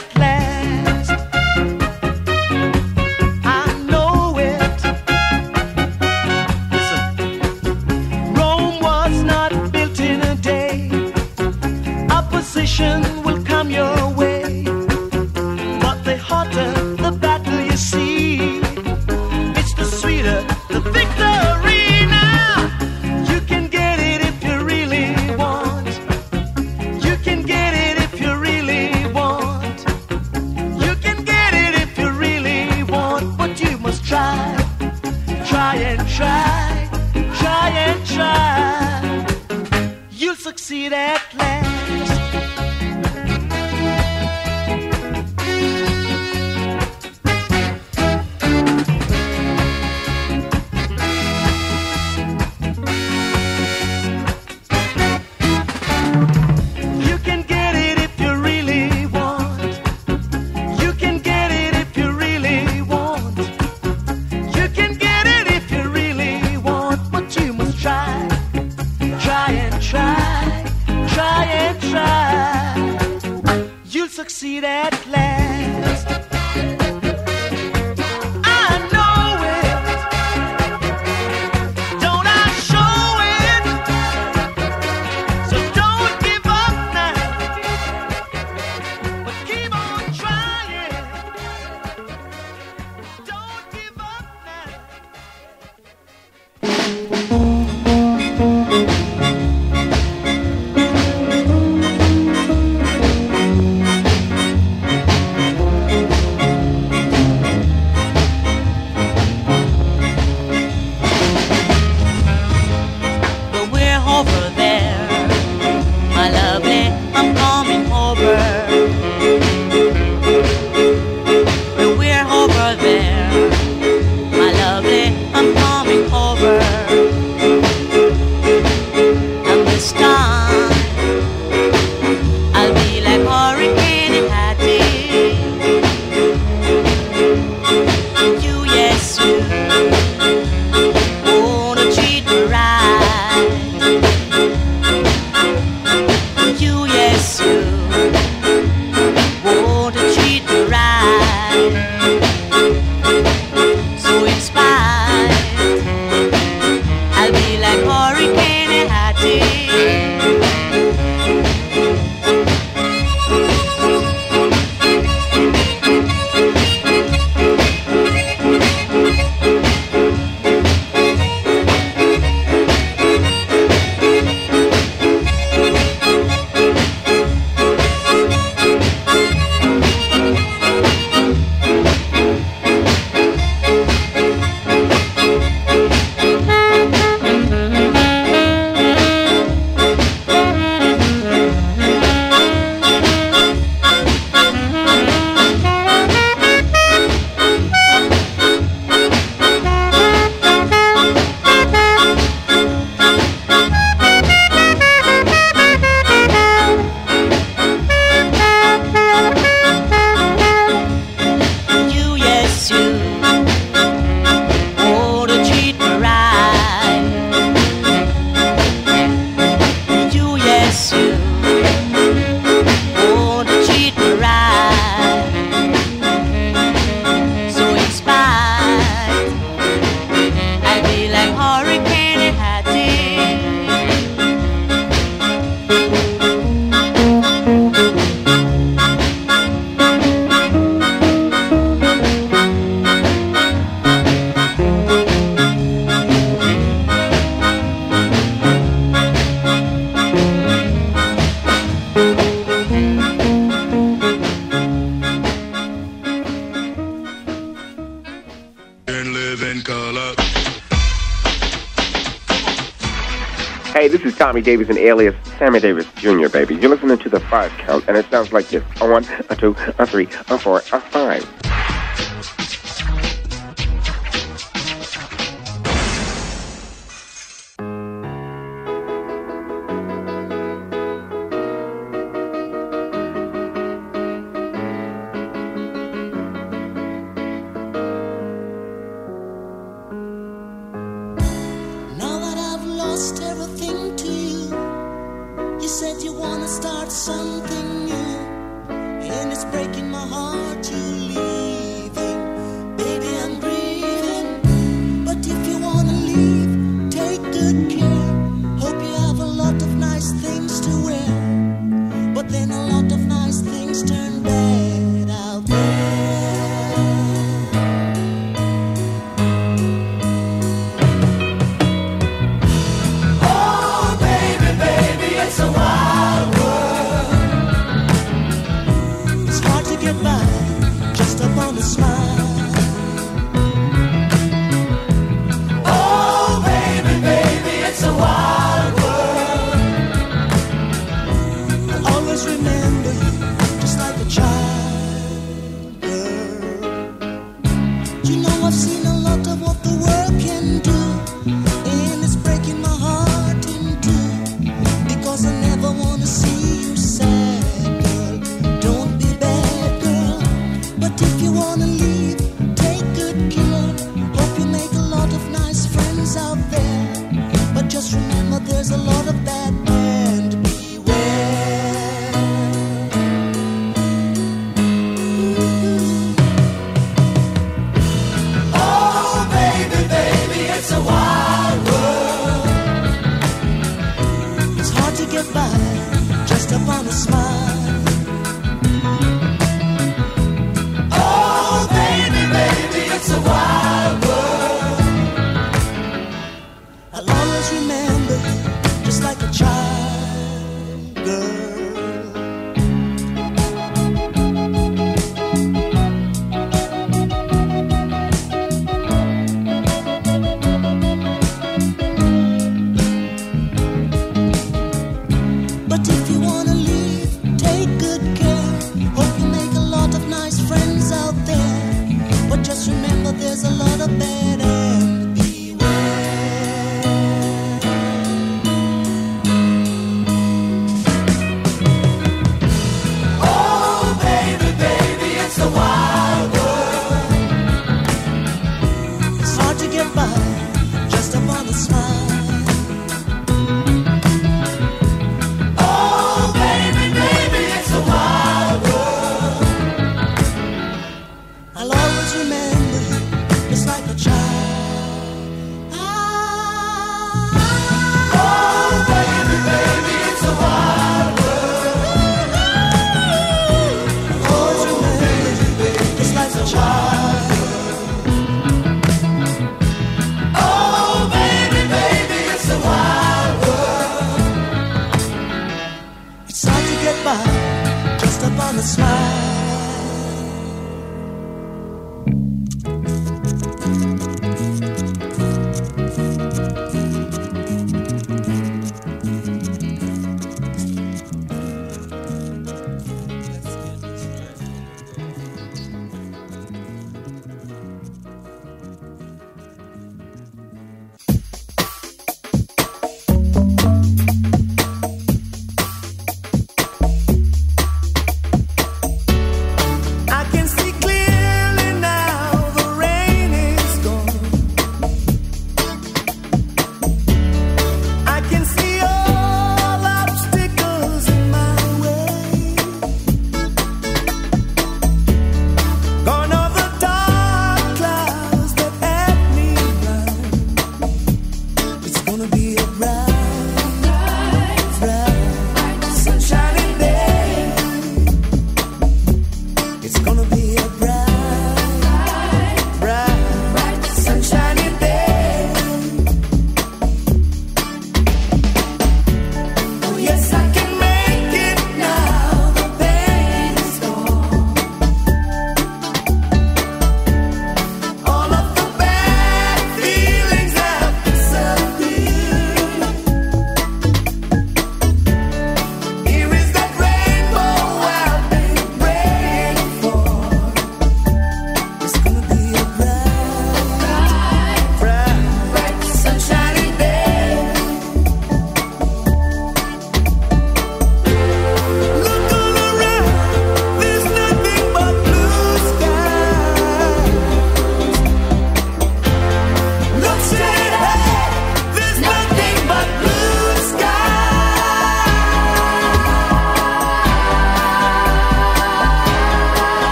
Tommy Davis and alias Sammy Davis Jr., baby. You're listening to the five count, and it sounds like this a one, a two, a three, a four, a five.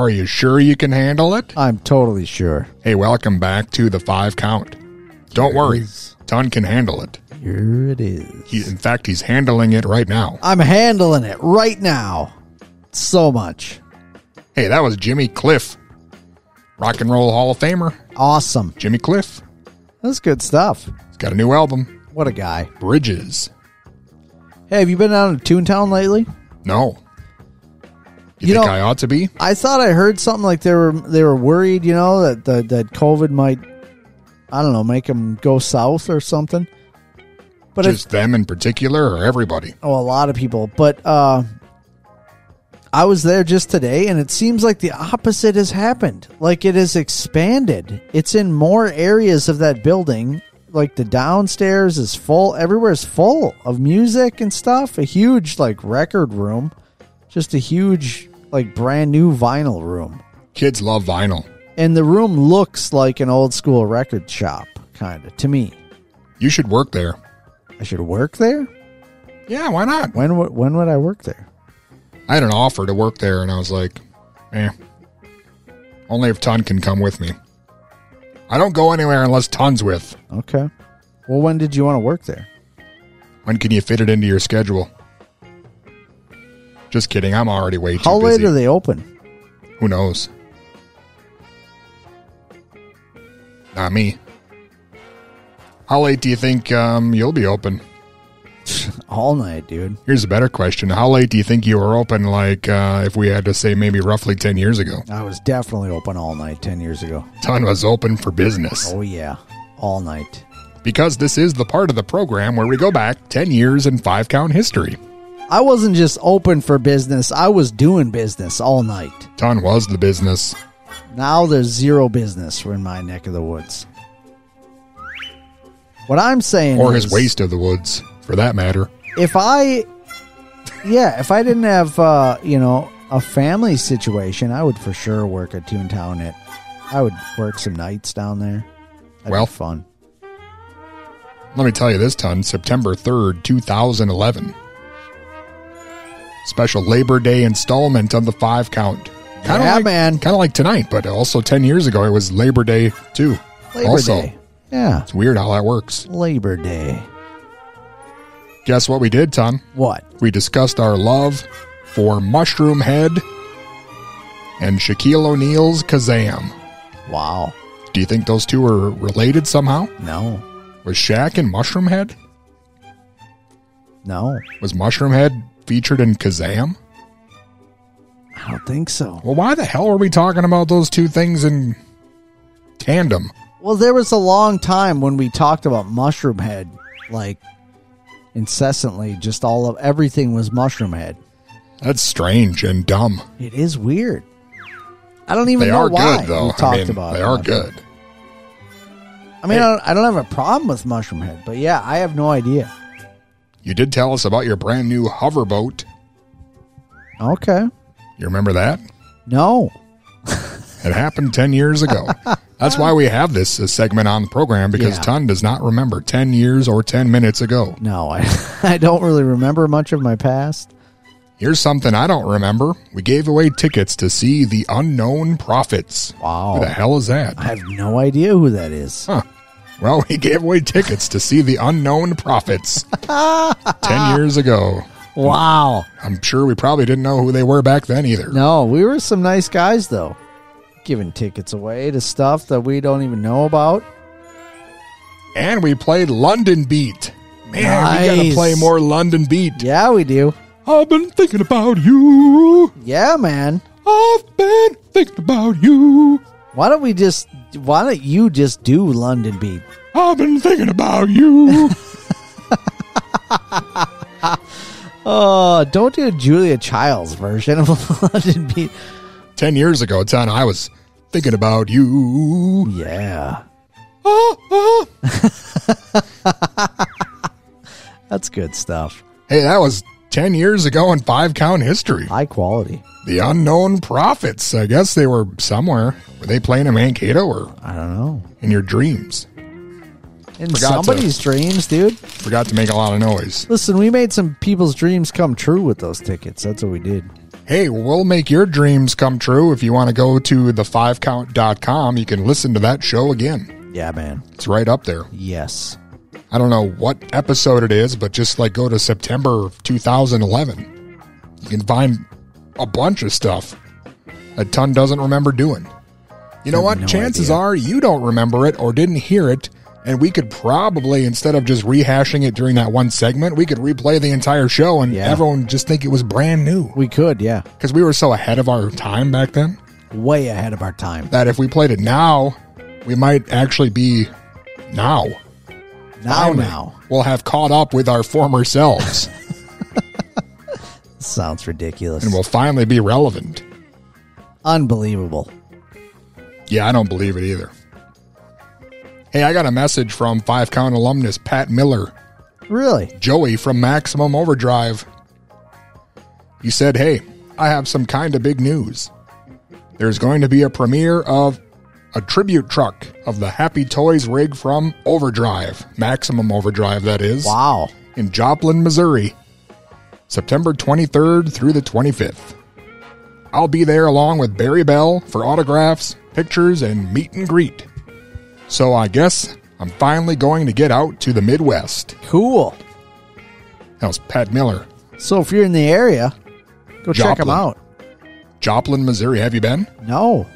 Are you sure you can handle it? I'm totally sure. Hey, welcome back to the five count. Don't Here worry. Ton can handle it. Here it is. He, in fact, he's handling it right now. I'm handling it right now. So much. Hey, that was Jimmy Cliff, Rock and Roll Hall of Famer. Awesome. Jimmy Cliff. That's good stuff. He's got a new album, What a guy. Bridges. Hey, have you been down to Toontown lately? No. You, You think know- I ought to be? I thought I heard something like they were they were worried, you know, that that, that COVID might I don't know, make them go south or something. But it's Just them in particular or everybody? oh, a lot of people. But uh I was there just today and it seems like the opposite has happened. Like it has expanded. It's in more areas of that building. Like the downstairs is full. Everywhere is full of music and stuff. A huge like record room. Just a huge like brand new vinyl room. Kids love vinyl. And the room looks like an old school record shop, kind of, to me. You should work there. I should work there? Yeah, why not? When would when would I work there? I had an offer to work there, and I was like, eh. Only if Ton can come with me. I don't go anywhere unless Ton's with. Okay. Well, when did you want to work there? When can you fit it into your schedule? Just kidding. I'm already way too How late busy. are they open? Who knows? Not me. How late do you think um, you'll be open? All night, dude. Here's a better question. How late do you think you were open, like, uh, if we had to say maybe roughly 10 years ago? I was definitely open all night 10 years ago. Ton was open for business. Oh, yeah. All night. Because this is the part of the program where we go back 10 years in five count history. I wasn't just open for business, I was doing business all night. Ton was the business. Now there's zero business in my neck of the woods. What I'm saying Or is, his waste of the woods, for that matter. if I, yeah, if I didn't have, uh, you know, a family situation, I would for sure work at Toontown. It, I would work some nights down there. That'd Well, be fun. Let me tell you this, Ton. September 3rd, 2011. Special Labor Day installment of the five count. Kinda Yeah, like, man. Kind of like tonight, but also 10 years ago, it was Labor Day too. Labor also, Day. Yeah, It's weird how that works. Labor Day. Guess what we did, Ton? What? We discussed our love for Mushroom Head and Shaquille O'Neal's Kazam. Wow. Do you think those two are related somehow? No. Was Shaq and Mushroom Head? No. Was Mushroom Head featured in Kazam? I don't think so. Well, why the hell are we talking about those two things in tandem? Well, there was a long time when we talked about Mushroom Head, like incessantly. Just all of everything was Mushroom Head. That's strange and dumb. It is weird. I don't even They know are why good, though. we I mean, about. they are good. I mean, I, don't, I don't have a problem with Mushroom Head, but yeah, I have no idea. You did tell us about your brand new hoverboat. Okay. You remember that? No. It happened 10 years ago. That's why we have this segment on the program because Yeah. Ton does not remember 10 years or 10 minutes ago. No, I I don't really remember much of my past. Here's something I don't remember. We gave away tickets to see the Unknown Prophets. Wow. Who the hell is that? I have no idea who that is. Huh. Well, we gave away tickets to see the Unknown Prophets 10 years ago. Wow. I'm sure we probably didn't know who they were back then either. No, we were some nice guys though. Giving tickets away to stuff that we don't even know about. And we played London Beat. Man, we gotta play more London Beat. Yeah, we do. I've been thinking about you. Yeah, man. I've been thinking about you. Why don't we just why don't you just do London Beat? I've been thinking about you. Oh, don't do a Julia Childs version of London Beat. 10 years ago, Ton, I was thinking about you. Yeah. Ah, ah. That's good stuff. Hey, that was 10 years ago in five count history. High quality. The Unknown Prophets. I guess they were somewhere. Were they playing in Mankato or I don't know. in your dreams? In Forgot to- somebody's dreams, dude. Forgot to make a lot of noise. Listen, we made some people's dreams come true with those tickets. That's what we did. Hey, we'll make your dreams come true. If you want to go to the5count.com, you can listen to that show again. Yeah, man. It's right up there. Yes. I don't know what episode it is, but just like go to September of 2011. You can find a bunch of stuff that Ton doesn't remember doing. You know what? no Chances idea. are you don't remember it or didn't hear it, and we could probably, instead of just rehashing it during that one segment, we could replay the entire show and Yeah. everyone just think it was brand new. We could, yeah. Because we were so ahead of our time back then Way ahead of our time. that if we played it now, we might actually be now. Now, Finally, now. We'll have caught up with our former selves. Sounds ridiculous. and we'll finally be relevant. Unbelievable. Yeah, I don't believe it either. Hey, I got a message from Five Count alumnus Pat Miller, Really? Joey from Maximum Overdrive. He said, Hey, I have some kind of big news. There's going to be a premiere of a tribute truck of the Happy Toys rig from Overdrive, Maximum Overdrive, that is. Wow. in Joplin, Missouri, September 23rd through the 25th. I'll be there along with Barry Bell for autographs, pictures, and meet and greet. So I guess I'm finally going to get out to the Midwest. Cool. That was Pat Miller, So if you're in the area, go check him out. Joplin, Missouri. Have you been? No.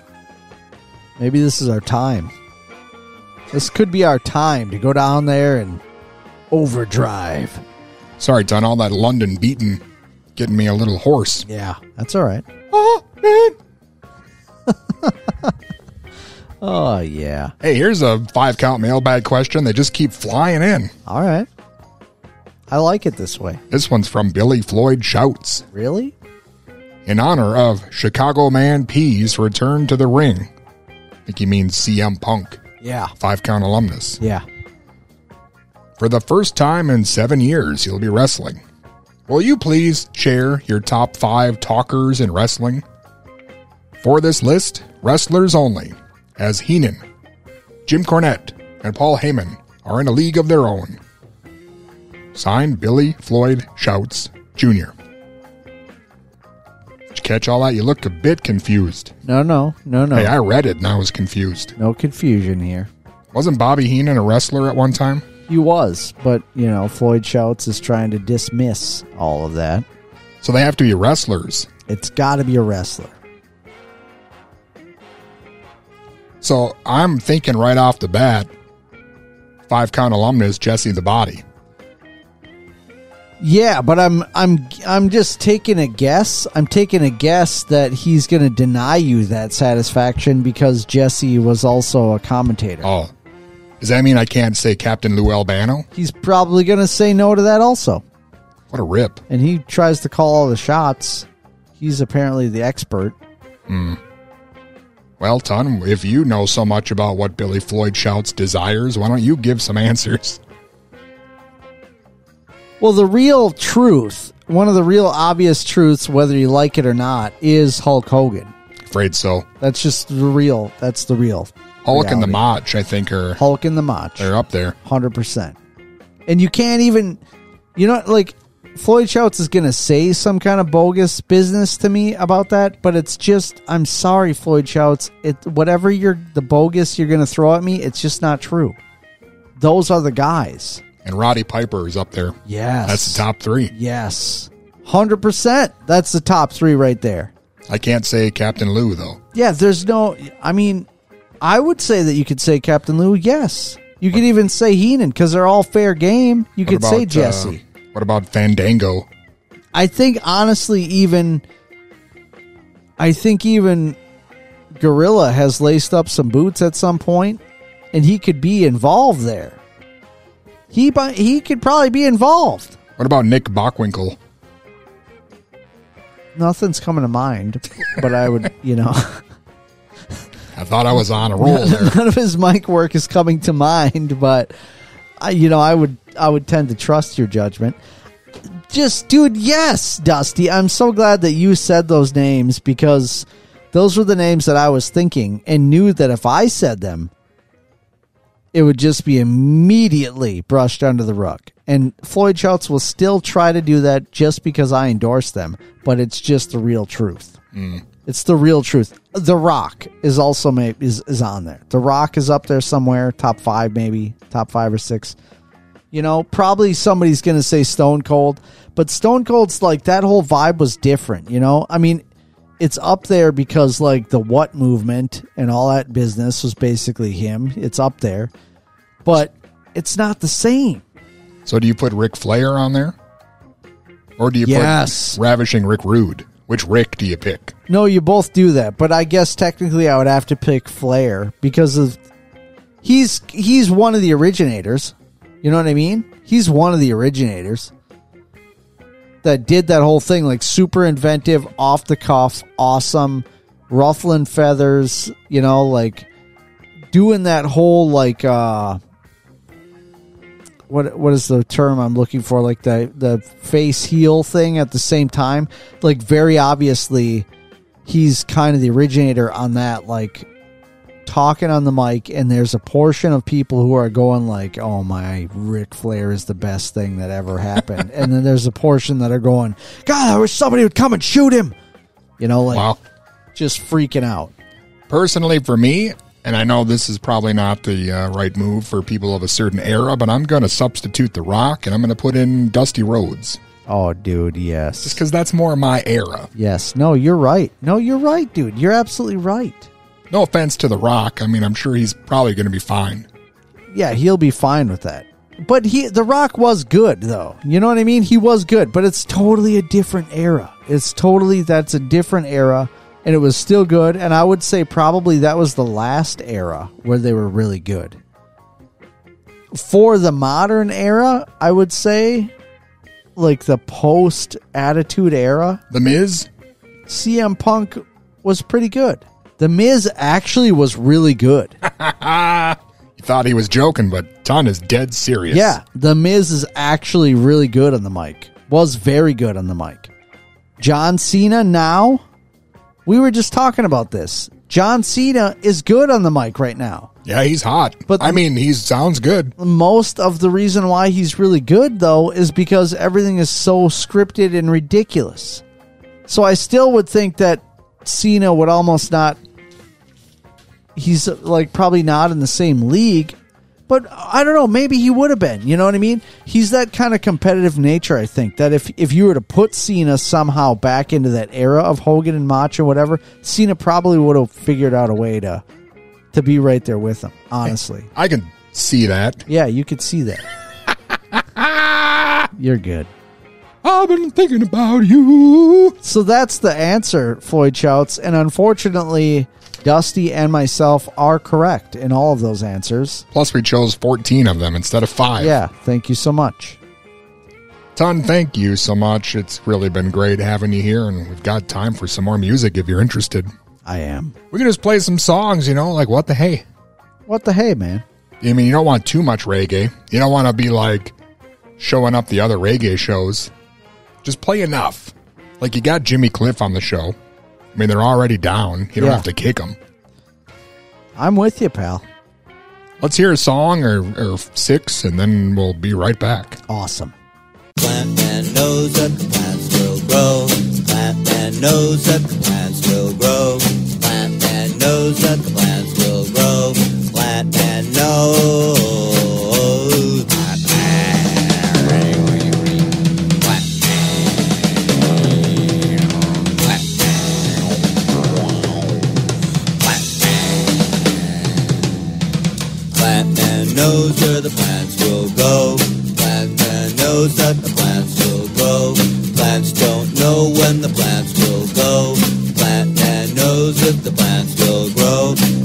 Maybe this is our time. This could be our time to go down there and overdrive. Sorry, Ton, all that London beating getting me a little hoarse. Yeah, that's all right. Oh, man. Oh, yeah. Hey, here's a five count mailbag question. They just keep flying in. All right. I like it this way. This one's from Billy Floyd Shouts. Really? in honor of Chicago Man P's return to the ring. I think he means CM Punk, Yeah. five count alumnus. Yeah. For the first time in seven years, he'll be wrestling. Will you please share your top five talkers in wrestling? For this list, wrestlers only, as Heenan, Jim Cornette, and Paul Heyman are in a league of their own. Signed Billy Floyd Shouts Jr. Did you catch all that? You look a bit confused. No, no, no, no. Hey, I read it and I was confused. no confusion here. Wasn't Bobby Heenan a wrestler at one time? He was, but, you know, Floyd Shouts is trying to dismiss all of that. So they have to be wrestlers. It's got to be a wrestler. So I'm thinking right off the bat, five count alumnus Jesse the Body. Yeah, but I'm I'm I'm just taking a guess. I'm taking a guess that he's going to deny you that satisfaction because Jesse was also a commentator. Oh, does that mean I can't say Captain Lou Albano? He's probably going to say no to that also. What a rip! And he tries to call all the shots. He's apparently the expert. Hmm. Well, Ton, if you know so much about what Billy Floyd shouts desires, why don't you give some answers? Well, the real truth, one of the real obvious truths whether you like it or not, is Hulk Hogan. Afraid so. That's just the real. That's the real. Hulk and the reality. Mach, I think, are Hulk and the Mach. they're up there. hundred percent. And you can't even, you know, like Floyd Shouts is gonna say some kind of bogus business to me about that, but it's just, I'm sorry, Floyd Shouts. It whatever you're the bogus you're gonna throw at me, it's just not true. Those are the guys. And Roddy Piper is up there. Yes, That's the top three. Yes, hundred percent. That's the top three right there. I can't say Captain Lou though. Yeah, there's no. I mean, I would say that you could say Captain Lou. Yes, you could even say Heenan because they're all fair game. You What could say about, uh, Jesse. What about Fandango? I think honestly, even I think even Gorilla has laced up some boots at some point, and he could be involved there. He he could probably be involved. What about Nick Bockwinkel? Nothing's coming to mind, but I would, you know, I thought I was on a roll there. none of his mic work is coming to mind, but I, you know, I would I would tend to trust your judgment. Just, dude, yes, Dusty. I'm so glad that you said those names because those were the names that I was thinking and knew that if I said them, it would just be immediately brushed under the rug. And Floyd Schultz will still try to do that just because I endorse them, but it's just the real truth. Mm. It's the real truth. The Rock is also may, is is on there. The Rock is up there somewhere, top five maybe, top five or six. You know, probably somebody's going to say Stone Cold, but Stone Cold's like that whole vibe was different, you know? I mean, it's up there because like the what movement and all that business was basically him. It's up there. But it's not the same. So do you put Ric Flair on there? Or do you Yes. put Ravishing Rick Rude? Which Rick do you pick? No, you both do that, but I guess technically I would have to pick Flair because of he's he's one of the originators. You know what I mean? He's one of the originators that did that whole thing like super inventive, off the cuff, awesome, ruffling feathers, you know, like doing that whole like uh what what is the term I'm looking for? Like the the face heel thing at the same time. Like very obviously, he's kind of the originator on that. Like talking on the mic, and there's a portion of people who are going like, "Oh my, Ric Flair is the best thing that ever happened," and then there's a portion that are going, "God, I wish somebody would come and shoot him." You know, like Wow. just freaking out. Personally, for me, and I know this is probably not the uh, right move for people of a certain era, but I'm going to substitute The Rock and I'm going to put in Dusty Rhodes. Oh, dude, yes. Just because that's more my era. Yes. No, you're right. No, you're right, dude. You're absolutely right. No offense to The Rock. I mean, I'm sure he's probably going to be fine. Yeah, he'll be fine with that. But he The Rock was good though. You know what I mean? He was good, but it's totally a different era. It's totally that's a different era and it was still good and I would say probably that was the last era where they were really good. For the modern era, I would say like the post attitude era, The Miz? CM Punk was pretty good. The Miz actually was really good. You thought he was joking, but Ton is dead serious. Yeah, The Miz is actually really good on the mic. Was very good on the mic. John Cena now, we were just talking about this. John Cena is good on the mic right now. Yeah, he's hot. But- But I mean, he sounds good. Most of the reason why he's really good though is because everything is so scripted and ridiculous. So I still would think that Cena would almost not he's like probably not in the same league, but I don't know, maybe he would have been. You know what I mean? He's that kind of competitive nature. I think that if if you were to put Cena somehow back into that era of Hogan and Macho, whatever, Cena probably would have figured out a way to to be right there with him. Honestly, I can see that. yeah, you could see that. You're good. I've been thinking about you. So that's the answer, Floyd shouts, and unfortunately, Dusty and myself are correct in all of those answers. Plus, we chose 14 of them instead of five. Yeah, thank you so much. Ton, thank you so much. It's really been great having you here, and we've got time for some more music if you're interested. I am. We can just play some songs, you know, like what the hey. What the hey, man? I mean, you don't want too much reggae. You don't want to be like showing up the other reggae shows. Just play enough. Like you got Jimmy Cliff on the show. I mean, they're already down. You don't Yeah. have to kick them. I'm with you, pal. Let's hear a song or, or six, and then we'll be right back. Awesome. Plant man knows that the plants will grow. Plant man knows that the plants will grow. Plant man knows that the plants will grow. Plant man knows. Knows where the plants will go. Plant man knows that the plants will grow. Plants don't know when the plants will go. Plant man knows if the plants will grow.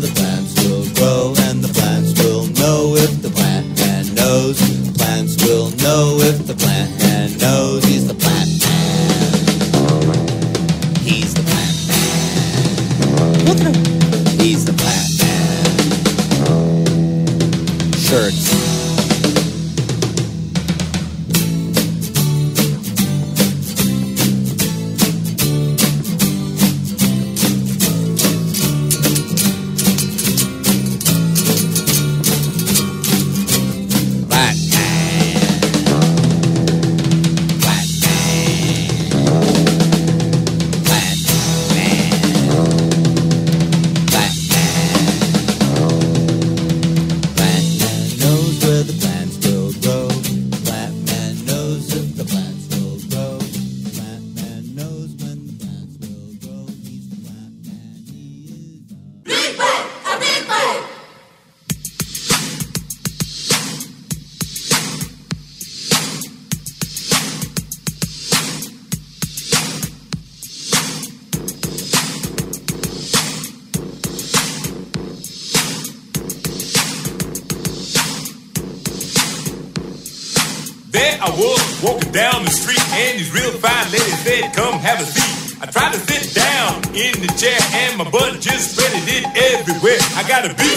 The plants will grow, and the plants will know if the plant man knows. Plants will know if the plant man knows. Everywhere. I got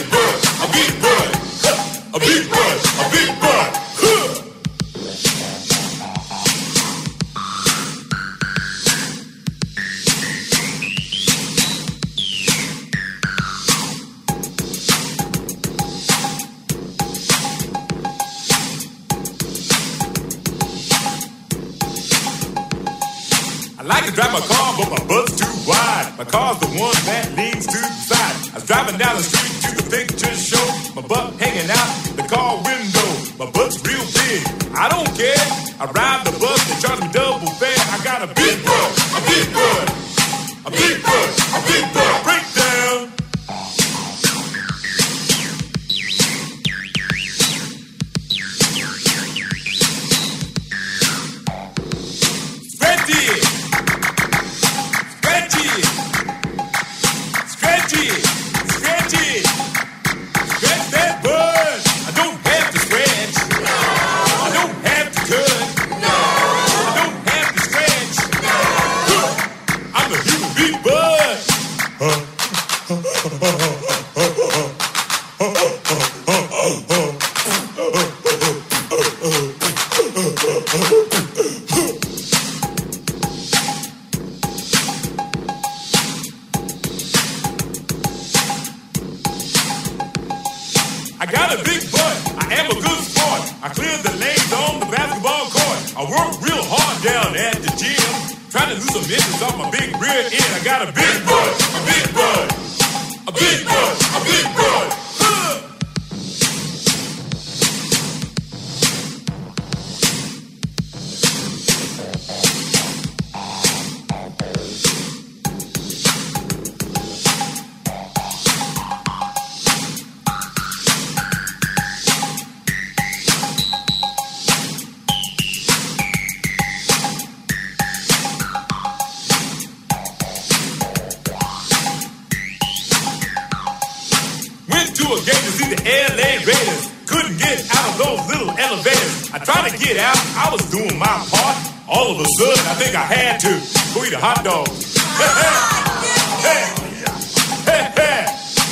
my part. All of a sudden, I think I had to go eat a hot dog.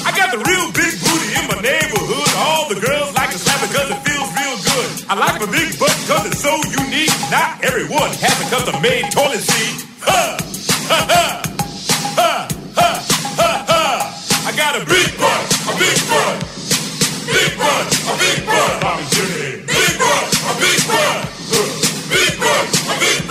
I got the real big booty in my neighborhood. All the girls like to slap because it feels real good. I like my big butt because it's so unique. Not everyone has a custom made toilet seat. Huh, huh, huh, huh, huh, huh. I got a big butt, a big butt, big butt, a big butt. Bobby Jimmy. Big butt, a big butt, big butt,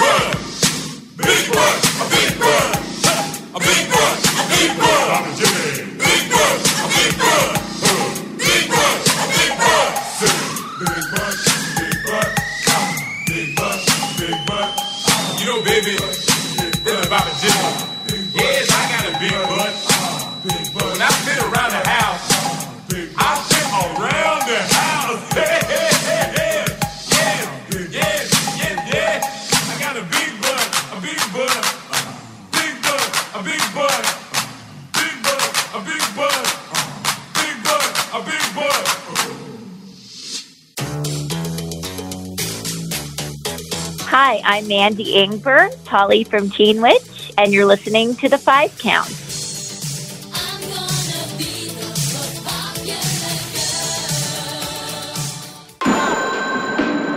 Hi, I'm Mandy Ingber, Polly from Teen Witch, and you're listening to The Five Count.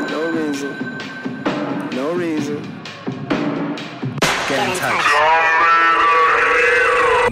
No reason. No reason. Get in touch.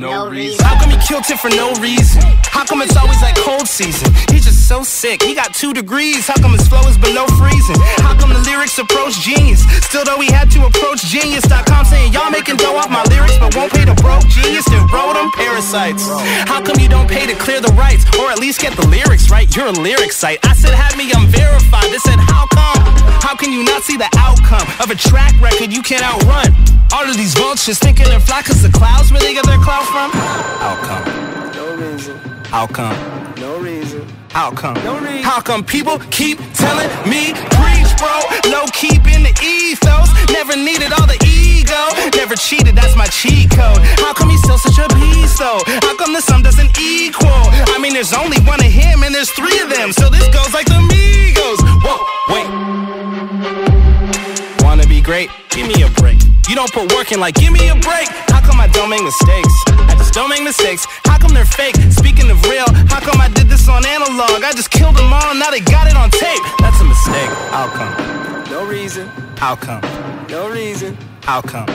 No reason. It for no reason? How come it's always like cold season? He's just so sick. He got two degrees. How come his flow is below freezing? How come the lyrics approach genius? Still though he had to approach genius.com saying y'all making dough off my lyrics but won't pay the broke genius that wrote them parasites. How come you don't pay to clear the rights or at least get the lyrics right? You're a lyric site. I said have me unverified. They said how come? How can you not see the outcome of a track record you can't outrun? All of these vultures thinking they're fly cause the clouds where they get their clout from? How come? No reason. How come? No reason. How come? No reason. How come people keep telling me preach, bro? Low keeping the ethos. Never needed all the ego. Never cheated, that's my cheat code. How come he's still such a beast though? How come the sum doesn't equal? I mean, there's only one of him and there's three of them. So this goes like the Migos. Whoa, wait. Be great. Give me a break. You don't put work in like, give me a break. How come I don't make mistakes? I just don't make mistakes. How come they're fake? Speaking of real, how come I did this on analog? I just killed them all, now they got it on tape. That's a mistake. How come? No reason. How come? No reason. How come?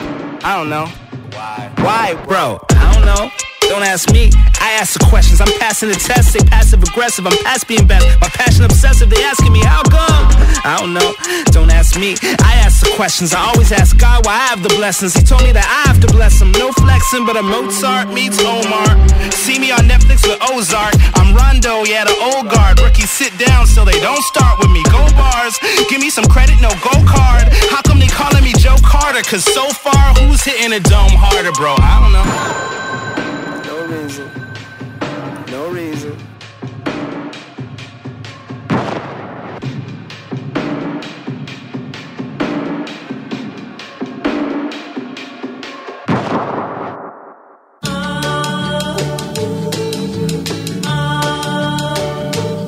I don't know. Why? Why, bro? I don't know. Don't ask me. I ask the questions. I'm passing the test. They passive aggressive. I'm past being best. My passion obsessive. They asking me how come? I don't know. Don't ask me. I ask the questions. I always ask God why I have the blessings. He told me that I have to bless him. No flexing, but a Mozart meets Omar. See me on Netflix with Ozark. I'm Rondo, yeah, the old guard. Rookies sit down so they don't start with me. Go bars. Give me some credit, no go card. How come they calling me Joe Carter? Cause so far, who's hitting a dome harder, bro? I don't know. No reason. No reason.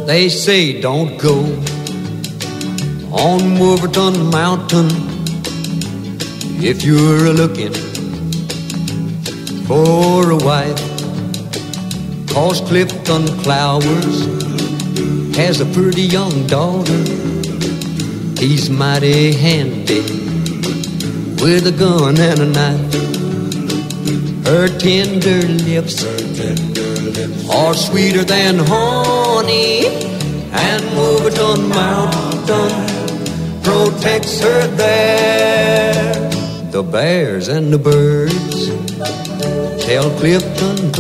They say don't go on Wolverton Mountain if you're looking for a wife. Cause Clifton Clowers has a pretty young daughter. He's mighty handy with a gun and a knife. Her tender lips are sweeter than honey, and Wolverton Mountain protects her there. The bears and the birds tell Clifton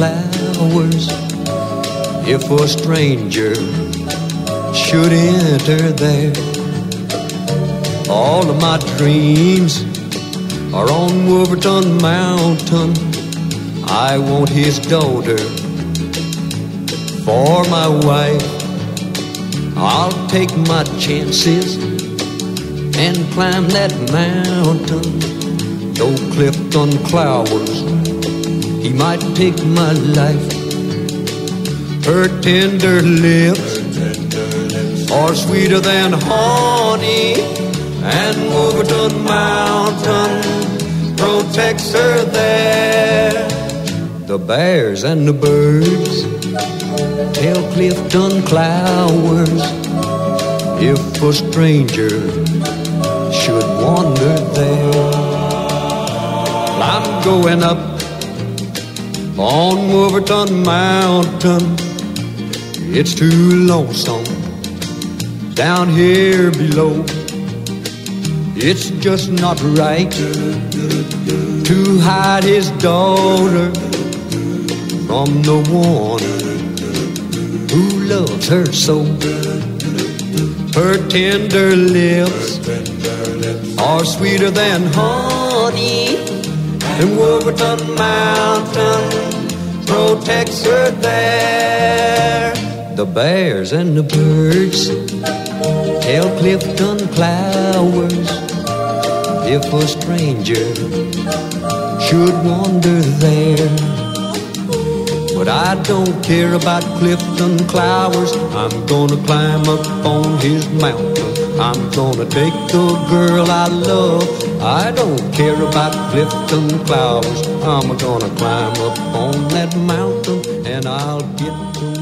If a stranger should enter there. All of my dreams are on Wolverton Mountain. I want his daughter for my wife. I'll take my chances and climb that mountain. Though Clifton Clowers, he might take my life. Her tender lips are sweeter than honey, and Wolverton Mountain protects her there. The bears and the birds tell Clifton Clowers if a stranger should wander there. I'm going up on Wolverton Mountain. It's too lonesome down here below. It's just not right to hide his daughter from the one who loves her so. Her tender lips are sweeter than honey, and Wolverton Mountain protects her there. The bears and the birds tell Clifton Clowers if a stranger should wander there. But I don't care about Clifton Clowers. I'm gonna climb up on his mountain. I'm gonna take the girl I love. I don't care about Clifton Clowers. I'm gonna climb up on that mountain and I'll get the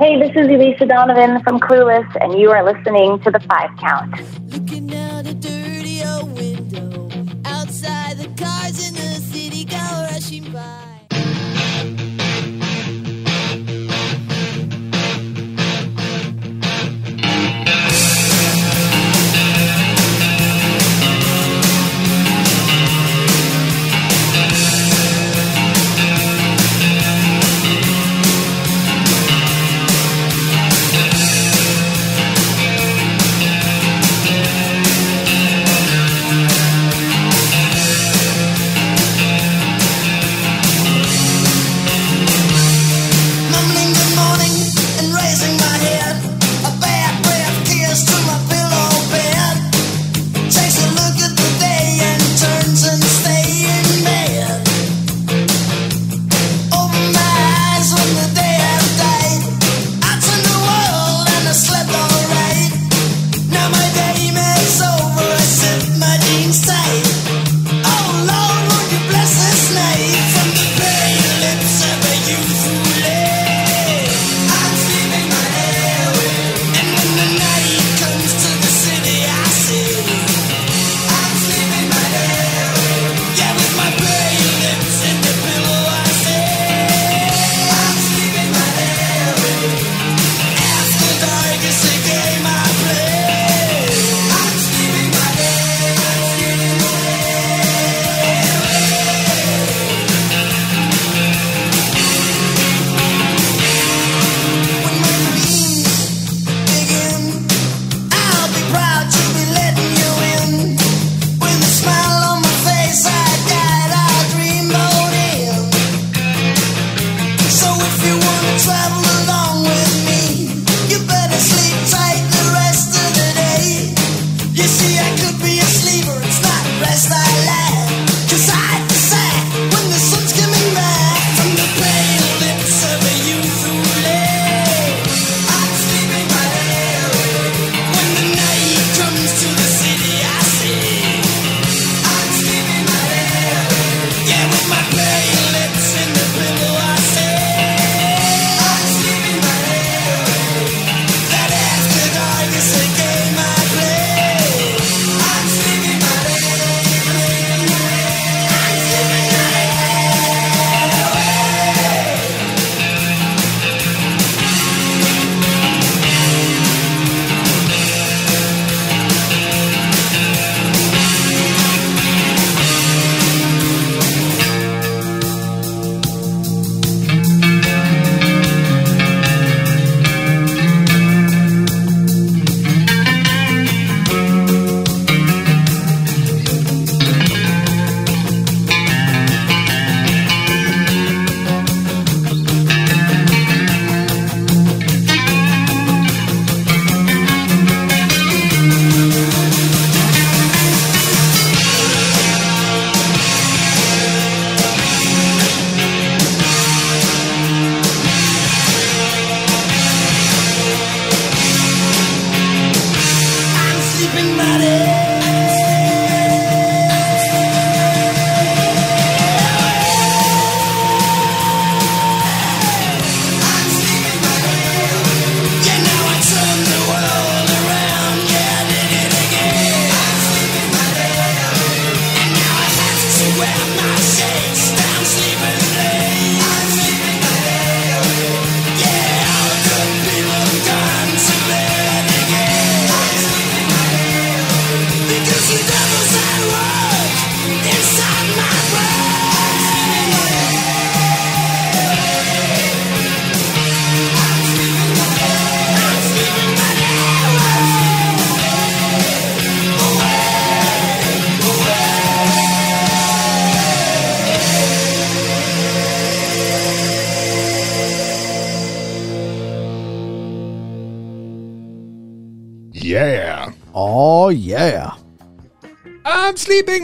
Hey, this is Elisa Donovan from Clueless, and you are listening to The Five Count.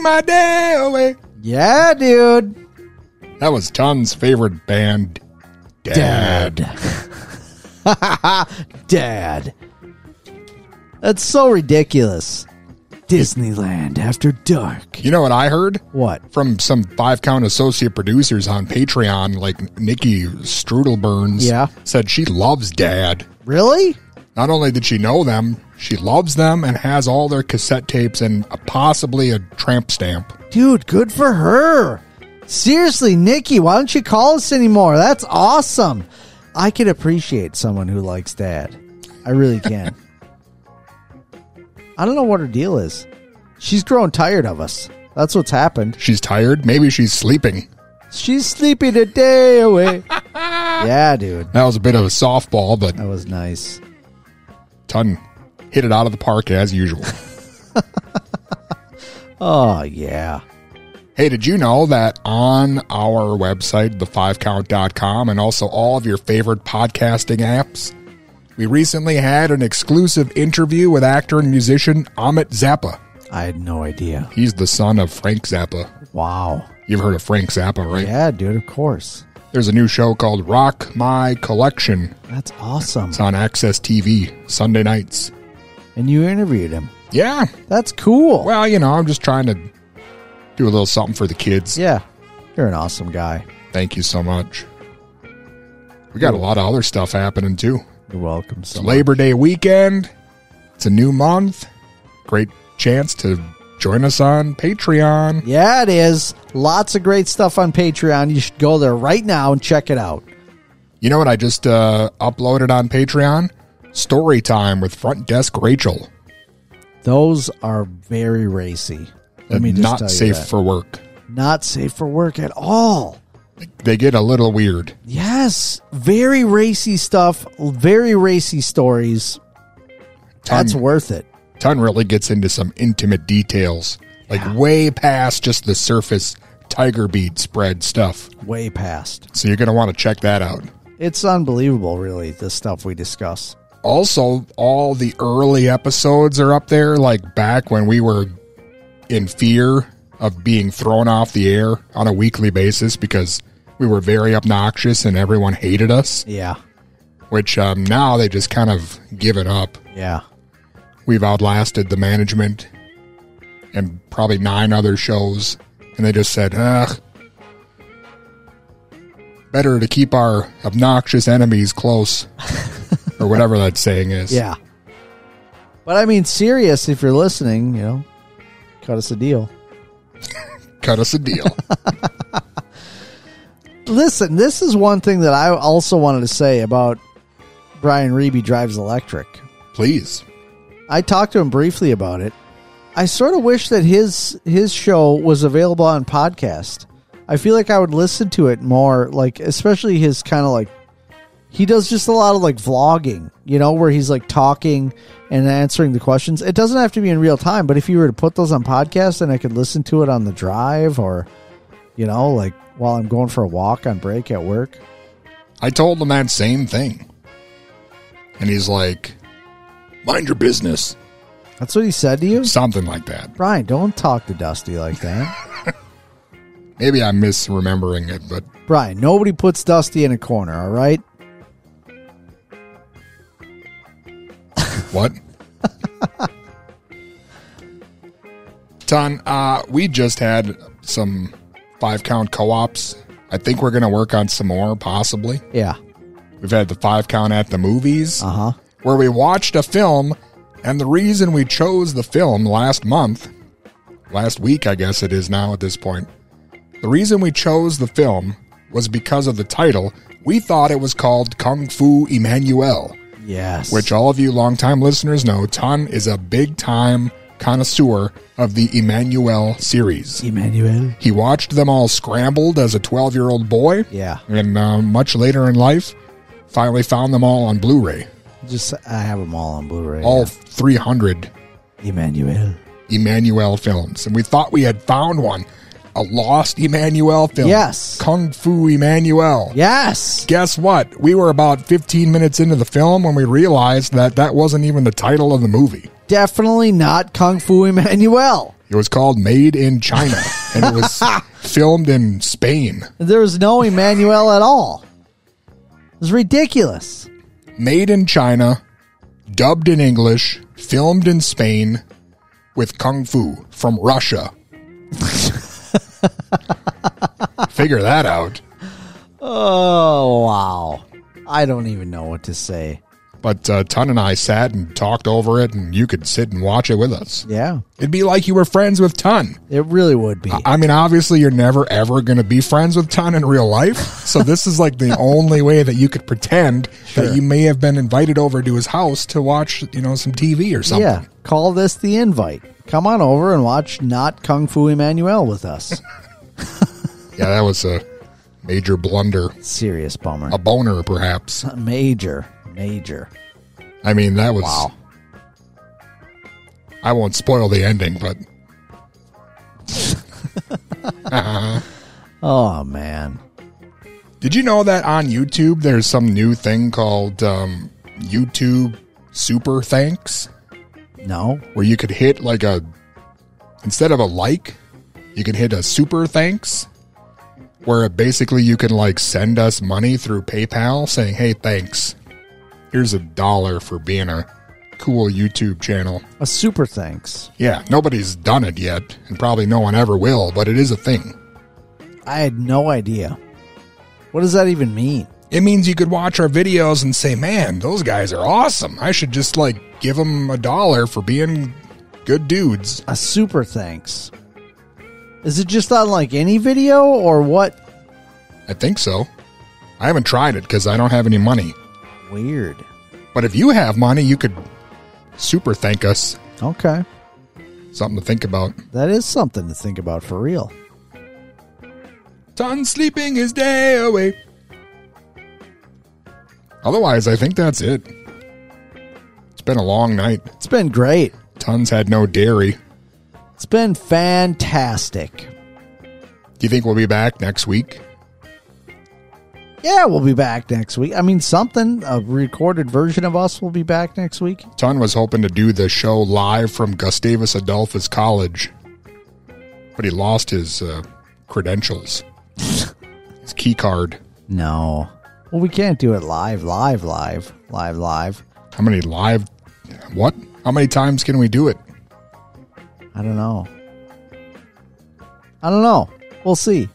my day away. Yeah, dude. That was John's favorite band, Dad. Dad. Dad. That's so ridiculous. Disneyland after dark. You know what I heard? What? From some five count associate producers on Patreon, like Nikki Strudelburns. Yeah. Said she loves dad. Really? Not only did she know them, she loves them and has all their cassette tapes and possibly a tramp stamp. Dude, good for her. Seriously, Nikki, why don't you call us anymore? That's awesome. I can appreciate someone who likes dad. I really can. I don't know what her deal is. She's grown tired of us. That's what's happened. She's tired. Maybe she's sleeping. She's sleeping a day away. yeah, dude. That was a bit of a softball, but that was nice. Ton hit it out of the park as usual. Oh, yeah. Hey, did you know that on our website, the5count.com, and also all of your favorite podcasting apps, we recently had an exclusive interview with actor and musician Ahmet Zappa. I had no idea. He's the son of Frank Zappa. Wow. You've heard of Frank Zappa, right? Yeah, dude, of course. There's a new show called Rock My Collection. That's awesome. It's on AXS TV Sunday nights. And you interviewed him. Yeah. That's cool. Well, you know, I'm just trying to do a little something for the kids. Yeah. You're an awesome guy. Thank you so much. We got a lot of other stuff happening too. You're welcome. It's Labor Day weekend. It's a new month. Great chance to join us on Patreon. Yeah, it is. Lots of great stuff on Patreon. You should go there right now and check it out. You know what I just uh, uploaded on Patreon? Story time with Front Desk Rachel. Those are very racy. Let me just Not safe for work. Not safe for work at all. They get a little weird. Yes, very racy stuff, very racy stories. That's worth it. Ton really gets into some intimate details, like way past just the surface tiger bead spread stuff. Way past. So you're going to want to check that out. It's unbelievable, really, the stuff we discuss. Also, all the early episodes are up there, like back when we were in fear of being thrown off the air on a weekly basis because we were very obnoxious and everyone hated us. Yeah. Which um, now they just kind of give it up. Yeah. We've outlasted the management and probably nine other shows, and they just said, ugh. Better to keep our obnoxious enemies close, or whatever that saying is. Yeah. But I mean, serious, if you're listening, you know, cut us a deal. Cut us a deal. Listen, this is one thing that I also wanted to say about Brian Reeby Drives Electric. Please. I talked to him briefly about it. I sort of wish that his his show was available on podcast. I feel like I would listen to it more, like especially his kind of like he does just a lot of like vlogging, you know, where he's like talking and answering the questions. It doesn't have to be in real time, but if you were to put those on podcast and I could listen to it on the drive or you know, like while I'm going for a walk on break at work. I told him that same thing. And he's like, mind your business. That's what he said to you? Something like that. Brian, don't talk to Dusty like that. Maybe I'm misremembering it, but Brian, nobody puts Dusty in a corner, all right? what? Ton, uh, we just had some five count co ops. I think we're going to work on some more, possibly. Yeah. We've had the five count at the movies, Uh huh. Where we watched a film, and the reason we chose the film last month, last week, I guess it is now at this point, the reason we chose the film was because of the title. We thought it was called Kung Fu Emmanuelle, Yes. which all of you longtime listeners know. Ton is a big time connoisseur of the Emmanuelle series. Emmanuelle. He watched them all scrambled as a 12 year old boy. Yeah. And uh, much later in life, finally found them all on Blu ray. Just I have them all on Blu-ray. All 300 Emmanuelle. Emmanuelle films. And we thought we had found one. A lost Emmanuelle film. Yes. Kung Fu Emmanuelle. Yes. Guess what? We were about 15 minutes into the film when we realized that that wasn't even the title of the movie. Definitely not Kung Fu Emmanuelle. It was called Made in China, and it was filmed in Spain. There was no Emmanuelle at all. It was ridiculous. Made in China, dubbed in English, filmed in Spain, with kung fu from Russia. Figure that out. Oh wow! I don't even know what to say. But uh, Ton and I sat and talked over it, and you could sit and watch it with us. Yeah, It'd be like you were friends with Ton. it really would be. I mean, obviously, you're never ever going to be friends with Ton in real life. So this is like the only way that you could pretend Sure. that you may have been invited over to his house to watch, you know, some TV or something. Yeah, call this the invite. Come on over and watch not Kung Fu Emmanuelle with us. Yeah, that was a major blunder. Serious bummer. A boner, perhaps. Major, major. I mean, that was. Wow. I won't spoil the ending, but. Oh man, Did you know that on YouTube there's some new thing called um, YouTube Super Thanks? no. Where you could hit like a. Instead of a like, you can hit a Super Thanks. Where basically you can like send us money through PayPal saying, hey, thanks. Here's a dollar for being a cool YouTube channel. A super thanks. Yeah, nobody's done it yet, and probably no one ever will, but it is a thing. I had no idea. What does that even mean? It means you could watch our videos and say, man, those guys are awesome. I should just like give them a dollar for being good dudes. A super thanks. Is it just on like any video or what? I think so. I haven't tried it because I don't have any money. Weird. But if you have money, you could super thank us. Okay. Something to think about. That is something to think about for real. Ton sleeping his day away. Otherwise, I think that's it. It's been a long night. It's been great. Tons had no dairy. It's been fantastic. Do you think we'll be back next week? Yeah, we'll be back next week. I mean, something, a recorded version of us will be back next week. Ton was hoping to do the show live from Gustavus Adolphus College, but he lost his uh, credentials, his key card. No. Well, we can't do it live, live, live, live, live. How many live? What? How many times can we do it? I don't know. I don't know. We'll see.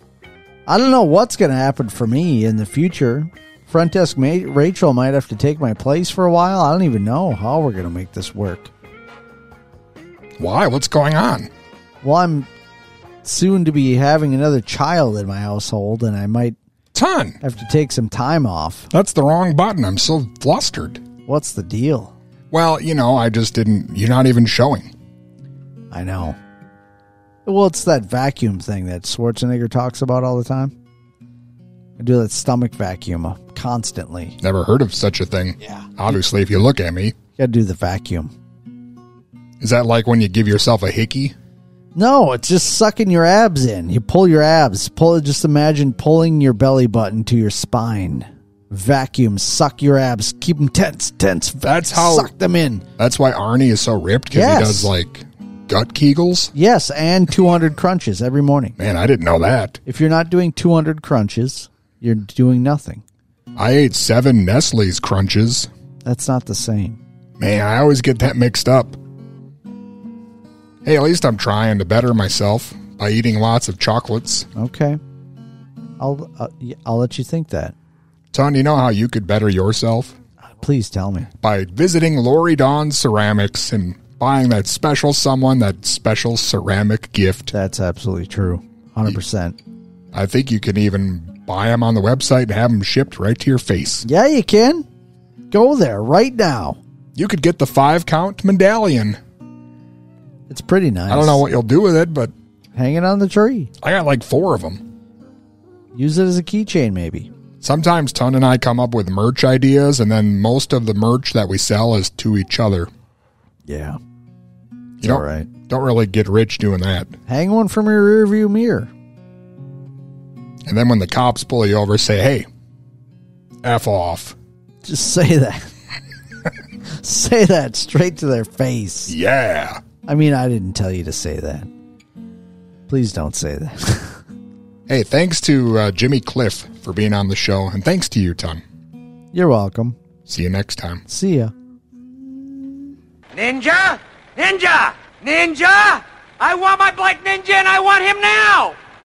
I don't know what's going to happen for me in the future. Front desk mate Rachel might have to take my place for a while. I don't even know how we're going to make this work. Why? What's going on? Well, I'm soon to be having another child in my household, and I might Ton. have to take some time off. That's the wrong button. I'm so flustered. What's the deal? Well, you know, I just didn't. You're not even showing. I know. Well, it's that vacuum thing that Schwarzenegger talks about all the time. I do that stomach vacuum constantly. Never heard of such a thing. Yeah. Obviously, if you look at me, You got to do the vacuum. is that like when you give yourself a hickey? No, it's just sucking your abs in. You pull your abs. Pull. Just imagine pulling your belly button to your spine. Vacuum. Suck your abs. Keep them tense. Tense. That's how- Suck them in. That's why Arnie is so ripped because Yes. he does like gut kegels. Yes, and 200 crunches every morning. Man, I didn't know that. If you're not doing 200 crunches, you're doing nothing. I ate seven Nestle's crunches. That's not the same. Man, I always get that mixed up. Hey, at least I'm trying to better myself by eating lots of chocolates. Okay. I'll uh, I'll let you think that. Ton, you know how you could better yourself? Please tell me. By visiting Lori Dawn Ceramics and buying that special someone that special ceramic gift. That's absolutely true. 100%. I think you can even buy them on the website and have them shipped right to your face. Yeah, you can. Go there right now. You could get the five count medallion. It's pretty nice. I don't know what you'll do with it, but Hang it on the tree. I got like four of them. Use it as a keychain, maybe. Sometimes Ton and I come up with merch ideas, and then most of the merch that we sell is to each other. Yeah. You don't, all right. don't really get rich doing that. Hang one from your rearview mirror. And then when the cops pull you over, say, hey, F off. Just say that. say that straight to their face. Yeah. I mean, I didn't tell you to say that. Please don't say that. Hey, thanks to uh, Jimmy Cliff for being on the show, and thanks to you, Ton. You're welcome. See you next time. See ya. Ninja! Ninja! Ninja! I want my Black Ninja and I want him now!